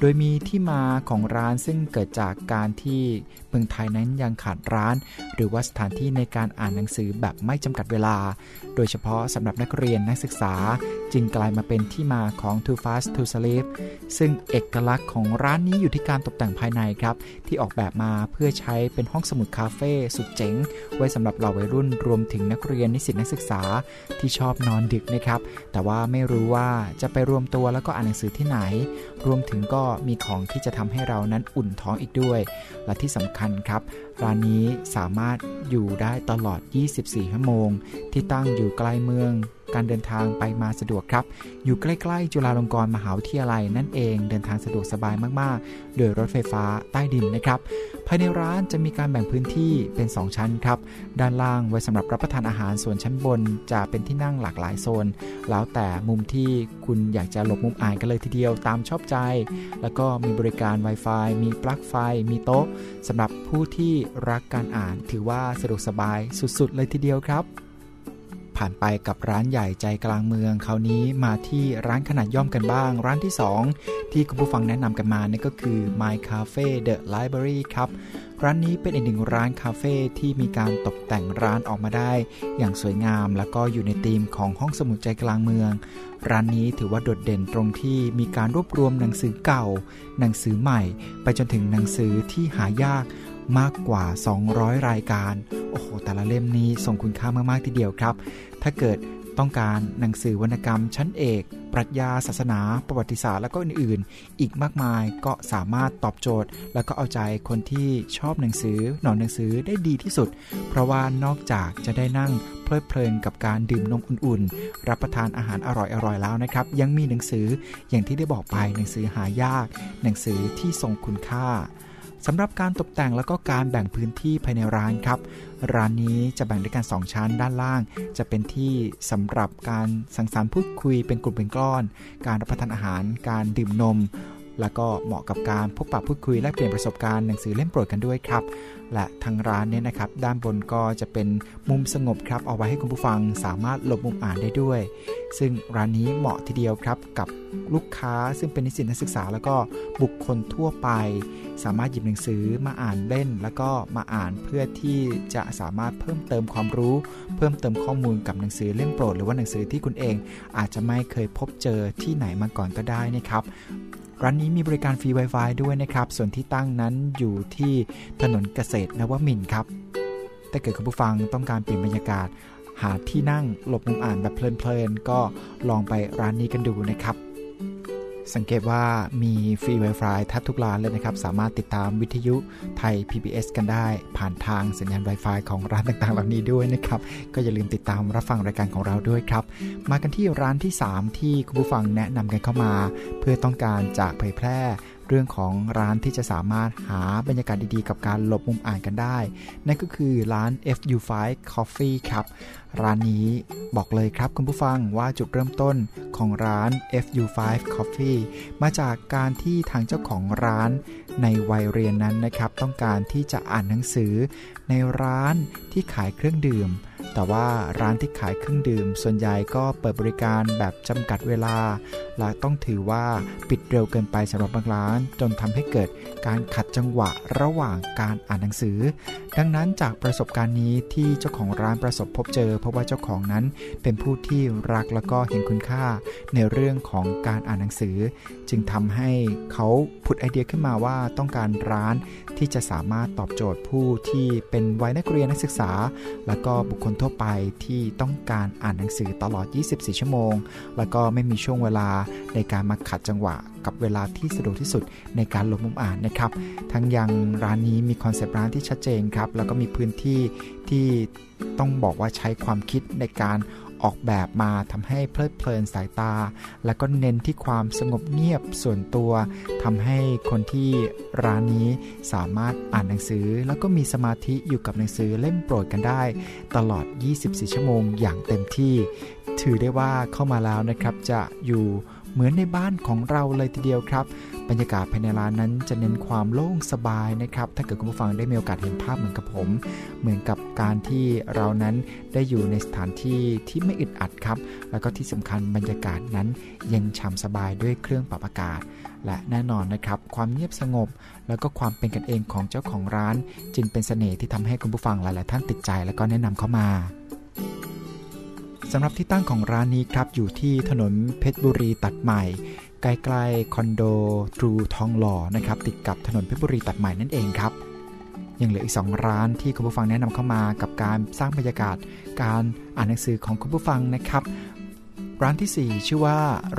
โดยมีที่มาของร้านซึ่งเกิดจากการที่เมืองไทยนั้นยังขาดร้าน หรือว่าสถานที่ในการอ่านหนังสือแบบไม่จำกัดเวลา โดยเฉพาะสำหรับนักเรียนนักศึกษา จึงกลายมาเป็นที่มาของ Too Fast to Sleep ซึ่งเอกลักษณ์ของร้านนี้อยู่ที่การตกแต่งภายในครับ ที่ออกแบบมาเพื่อใช้เป็นห้องสมุดคาเฟ่สุดเจ๋ง ไว้สำหรับเหล่าวัยรุ่นรวมถึงนักเรียนนิสิตนักศึกษาที่ชอบนอนดึกนะครับ แต่ว่าไม่รู้ว่าจะไปรวมตัวแล้วก็อ่านหนังสือที่ไหน รวมถึงก็มีของที่จะทำให้เรานั้นอุ่นท้องอีกด้วย และที่สำคัญครับร้านนี้สามารถอยู่ได้ตลอด 24 ชั่วโมง ที่ตั้งอยู่ใกล้เมือง การเดินทางไปมาสะดวกครับ อยู่ใกล้ ๆ จุฬาลงกรณ์มหาวิทยาลัยนั่นเอง เดินทางสะดวกสบายมากๆ โดยรถไฟฟ้าใต้ดินนะครับ ภายในร้านจะมีการแบ่งพื้นที่เป็น 2 ชั้นครับ ด้านล่างไว้สำหรับรับประทานอาหาร ส่วนชั้นบนจะเป็นที่นั่งหลากหลายโซน แล้วแต่มุมที่คุณอยากจะหลบมุมอ่านกันเลยทีเดียวตามชอบใจ แล้วก็มีบริการ Wi-Fi มีปลั๊กไฟ มีโต๊ะสำหรับผู้ที่รักการอ่าน ถือว่าสะดวกสบายสุดๆ เลยทีเดียวครับ ผ่านไปกับร้านใหญ่ใจกลางเมืองคราวนี้มาที่ร้านขนาดย่อมกันบ้าง ร้านที่ 2 ที่คุณผู้ฟังแนะนำกันมานั่นก็คือ My Cafe The Library ครับ ร้านนี้เป็นอีกหนึ่งร้านคาเฟ่ที่มีการตกแต่งร้านออกมาได้ อย่างสวยงามแล้วก็อยู่ในธีมของห้องสมุดใจกลางเมือง ร้านนี้ถือว่าโดดเด่นตรงที่มีการรวบรวมหนังสือเก่า หนังสือใหม่ ไปจนถึงหนังสือที่หายากมากกว่า 200 รายการ โอ้โห แต่ละเล่มนี้ส่งคุณค่ามาก ๆ ทีเดียวครับ ถ้าเกิดต้องการหนังสือวรรณกรรมชั้นเอก ปรัชญาศาสนา ประวัติศาสตร์และก็อื่นๆ อีกมากมายก็สามารถตอบโจทย์ แล้วก็เอาใจคนที่ชอบหนังสือหนอนหนังสือได้ดีที่สุด เพราะว่านอกจากจะได้นั่งเพลิดเพลินกับการดื่มนมอุ่นๆ รับประทานอาหารอร่อยๆแล้วนะครับ ยังมีหนังสืออย่างที่ได้บอกไปหนังสือหายาก หนังสือที่ทรงคุณค่า สำหรับการตกแต่งแล้วก็การแบ่งพื้นที่ภายในร้านครับ ร้านนี้จะแบ่งด้วยกัน 2 ชั้นด้านล่าง จะเป็นที่สำหรับการสังสรรค์พูดคุยเป็นกลุ่มเป็นก้อน การรับประทานอาหาร การดื่มนม แล้วก็เหมาะกับการพบปะพูดคุยและเปลี่ยนประสบการณ์หนังสือเล่มโปรดกันด้วยครับ และทางร้านเนี่ยนะครับ ด้านบนก็จะเป็นมุมสงบครับเอาไว้ให้คุณผู้ฟังสามารถหลบมุมอ่านได้ด้วย ซึ่งร้านนี้เหมาะทีเดียวครับกับลูกค้าซึ่งเป็นนิสิตนักศึกษา แล้วก็บุคคลทั่วไป สามารถหยิบหนังสือมาอ่านเล่น แล้วก็มาอ่านเพื่อที่จะสามารถเพิ่มเติมความรู้ เพิ่มเติมข้อมูลกับหนังสือเล่มโปรด หรือว่าหนังสือที่คุณเอง อาจจะไม่เคยพบเจอที่ไหนมาก่อนก็ได้นะครับ ร้านนี้มีบริการฟรี Wi-Fi ด้วยนะครับ ส่วนที่ตั้งนั้นอยู่ที่ถนนเกษตรนวมินทร์ครับ แต่เกิดคุณผู้ฟังต้องการเปลี่ยนบรรยากาศ หาที่นั่งหลบมุมอ่านแบบเพลินๆ ก็ลองไปร้านนี้กันดูนะครับ สังเกตว่ามีฟรี Wi-Fi ทัดทุกร้านเลยนะครับ สามารถติดตามวิทยุไทย PBS กันได้ ผ่านทางสัญญาณ Wi-Fi ของร้านต่างๆ เหล่านี้ด้วยนะครับ ก็อย่าลืมติดตามรับฟังรายการของเราด้วยครับ มากันที่ร้านที่ 3 ที่คุณผู้ฟังแนะนำกันเข้ามา เพื่อต้องการจะเผยแพร่ เรื่องของร้านที่จะสามารถหาบรรยากาศดีๆ กับการหลบมุมอ่านกันได้ นั่นก็คือร้าน FU5 Coffee ครับ ร้านนี้บอกเลยครับคุณผู้ฟังว่าจุดเริ่มต้นของร้าน FU5 Coffee มาจากการที่ทางเจ้าของร้านในวัยเรียนนั้นนะครับ ต้องการที่จะอ่านหนังสือในร้านที่ขายเครื่องดื่ม แต่ว่าร้านที่ขายเครื่องดื่ม ส่วนใหญ่ก็เปิดบริการแบบจำกัดเวลา และต้องถือว่าปิดเร็วเกินไปสำหรับบางร้าน จนทำให้เกิดการขัดจังหวะระหว่างการอ่านหนังสือดังนั้นจากประสบการณ์นี้ที่เจ้าของร้านประสบพบเจอ เพราะว่าเจ้าของนั้นเป็นผู้ที่รักแล้วก็เห็นคุณค่าในเรื่องของการอ่านหนังสือ จึงทำให้เขาผุดไอเดียขึ้นมาว่าต้องการร้านที่จะสามารถตอบโจทย์ผู้ที่เป็นวัยนักเรียนนักศึกษา แล้วก็บุคคลทั่วไปที่ต้องการอ่านหนังสือตลอด 24 ชั่วโมง แล้วก็ไม่มีช่วงเวลาในการมาขัดจังหวะกับเวลาที่สะดวกที่สุดในการลงมุมอ่านนะครับ ทั้งยังร้านนี้มีคอนเซปต์ร้านที่ชัดเจนครับ แล้วก็มีพื้นที่ที่ต้องบอกว่าใช้ความคิดในการออกแบบมาทำให้เพลิดเพลินสายตา แล้วก็เน้นที่ความสงบเงียบส่วนตัวทำให้คนที่ร้านนี้สามารถอ่านหนังสือ แล้วก็มีสมาธิอยู่กับหนังสือเล่มโปรดกันได้ ตลอด 24 ชั่วโมงอย่างเต็มที่ ถือได้ว่าเข้ามาแล้วนะครับจะอยู่ เหมือนในบ้านของเราเลยทีเดียวครับ บรรยากาศภายในร้านนั้นจะเน้นความโล่งสบายนะครับ ถ้าเกิดคุณผู้ฟังได้มีโอกาสเห็นภาพเหมือนกับผม เหมือนกับการที่เรานั้นได้อยู่ในสถานที่ที่ไม่อึดอัดครับ แล้วก็ที่สำคัญบรรยากาศนั้นเย็นฉ่ำสบายด้วยเครื่องปรับอากาศ และแน่นอนนะครับ ความเงียบสงบ แล้วก็ความเป็นกันเองของเจ้าของร้าน จึงเป็นเสน่ห์ที่ทำให้คุณผู้ฟังหลาย ๆ ท่านติดใจ แล้วก็แนะนำเข้ามา สำหรับที่ตั้งของร้านนี้ครับ อยู่ที่ถนนเพชรบุรีตัดใหม่ ใกล้ๆคอนโดทรูทองหล่อนะครับ ติดกับถนนเพชรบุรีตัดใหม่นั่นเองครับ ยังเหลืออีก 2 ร้านที่คุณผู้ฟังแนะนำเข้ามากับการสร้างบรรยากาศ การอ่านหนังสือของคุณผู้ฟังนะครับร้านที่ 4 ชื่อว่า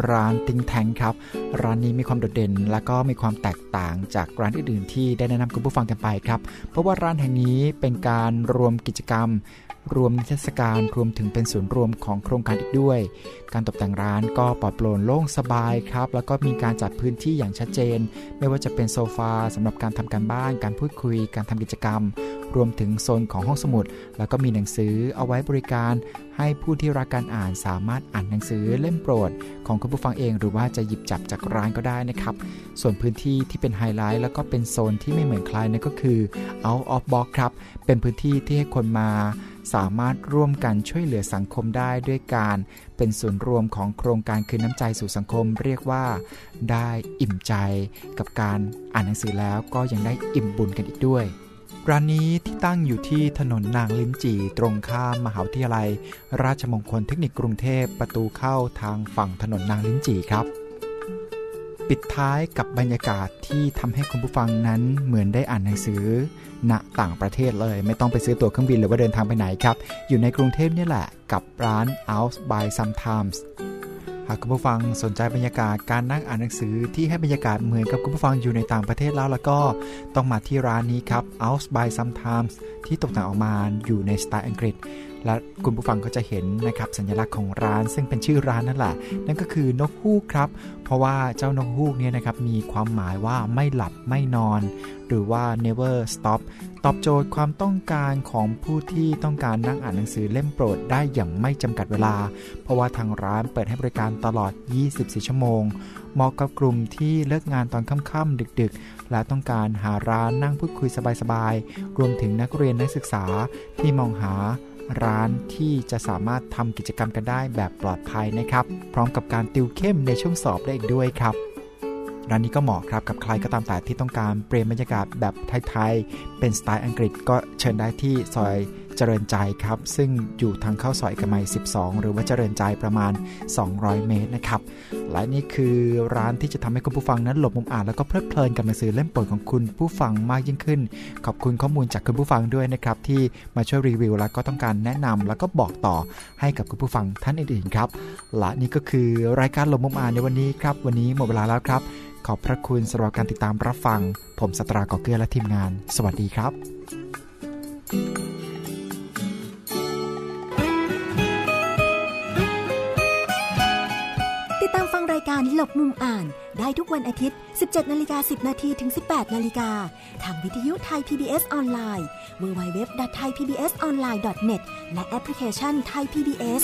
ร้านติงแทงครับ ร้านนี้มีความโดดเด่น และก็มีความแตกต่างจากร้านอื่นๆที่ได้แนะนำคุณผู้ฟังกันไปครับ เพราะว่าร้านแห่งนี้เป็นการรวมกิจกรรม รวมนิทรรศการรวมถึงเป็นศูนย์รวมของโครงการอีกด้วย การตกแต่งร้านก็ปลอดโปร่งโล่งสบายครับ แล้วก็มีการจัดพื้นที่อย่างชัดเจน ไม่ว่าจะเป็นโซฟาสำหรับการทำการบ้าน การพูดคุย การทำกิจกรรม รวมถึงโซนของห้องสมุด แล้วก็มีหนังสือเอาไว้บริการ ให้ผู้ที่รักการอ่านสามารถอ่านหนังสือเล่มโปรด ของคุณผู้ฟังเอง หรือว่าจะหยิบจับจากร้านก็ได้นะครับ ส่วนพื้นที่ที่เป็นไฮไลท์แล้วก็เป็นโซนที่ไม่เหมือนใครนั่นก็คือ out of box ครับ เป็นพื้นที่ที่ให้คนมาสามารถร่วมกันช่วยเหลือสังคมได้ด้วยการเป็นส่วนรวมของโครงการคืนน้ำใจสู่สังคมเรียกว่า ได้อิ่มใจกับการอ่านหนังสือแล้วก็ยังได้อิ่มบุญกันอีกด้วย ร้านนี้ที่ตั้งอยู่ที่ถนนนางลิ้นจี่ตรงข้ามมหาวิทยาลัย ราชมงคลเทคนิคกรุงเทพประตูเข้าทางฝั่งถนนนางลิ้นจี่ครับ ปิดท้ายกับบรรยากาศที่ทำให้คุณผู้ฟังนั้นเหมือนได้อ่านหนังสือณต่างประเทศเลย ไม่ต้องไปซื้อตั๋วเครื่องบินหรือว่าเดินทางไปไหนครับ อยู่ในกรุงเทพนี่แหละกับร้าน Out by Sometimes ากคุณผู้ฟังสนใจบรรยากาศการนั่งอ่านหนังสือที่ให้บรรยากาศเหมือนกับคุณผู้ฟังอยู่ในต่างประเทศแล้วแล้วก็ต้องมาที่ร้านนี้ครับ Out by Sometimes ที่ตกแต่งออกมาอยู่ในสไตล์อังกฤษ และคุณผู้ฟังก็จะเห็นนะครับสัญลักษณ์ของร้าน ซึ่งเป็นชื่อร้านนั่นแหละ นั่นก็คือนกฮูกครับ เพราะว่าเจ้านกฮูกเนี่ยนะครับมีความหมายว่าไม่หลับไม่นอน หรือว่า never stop ตอบโจทย์ความต้องการของผู้ที่ต้องการนั่งอ่านหนังสือเล่มโปรดได้อย่างไม่จำกัดเวลา เพราะว่าทางร้านเปิดให้บริการตลอด 24 ชั่วโมง เหมาะกับกลุ่มที่เลิกงานตอนค่ำๆดึกๆ และต้องการหาร้านนั่งพูดคุยสบายๆ รวมถึงนักเรียนนักศึกษาที่มองหาร้านที่จะสามารถทำกิจกรรมกันได้แบบปลอดภัยนะครับ พร้อมกับการติวเข้มในช่วงสอบได้อีกด้วยครับ ร้านนี้ก็เหมาะครับกับใครก็ตามแต่ที่ต้องการเปลี่ยนบรรยากาศแบบไทยๆเป็นสไตล์อังกฤษก็เชิญได้ที่ซอยเจริญใจครับ ซึ่งอยู่ทางเข้าซอยกมัย12 หรือว่าเจริญใจประมาณ 200 เมตรนะครับและนี่คือร้านที่จะทำให้คุณผู้ฟังนั้นหลบมุมอ่านแล้วก็เพลิดเพลินกับหนังสือเล่มโปรดของคุณผู้ฟังมากยิ่งขึ้น ขอบคุณข้อมูลจากคุณผู้ฟังด้วยนะครับที่มาช่วยรีวิวแล้วก็ต้องการแนะนำแล้วก็บอกต่อให้กับคุณผู้ฟังท่านอื่นๆครับและนี่ก็คือรายการหลบมุมอ่านในวันนี้ครับ วันนี้หมดเวลาแล้วครับ ขอบพระคุณสำหรับการติดตามรับฟัง ผมสตรากอเกื้อและทีมงาน สวัสดีครับติดตามฟังรายการหลบมุมอ่านได้ทุกวันอาทิตย์ 17 นาฬิกา 10 นาทีถึง 18 นาฬิกา ทางวิทยุไทย PBS ออนไลน์ www.thaipbsonline.net และแอปพลิเคชัน Thai PBS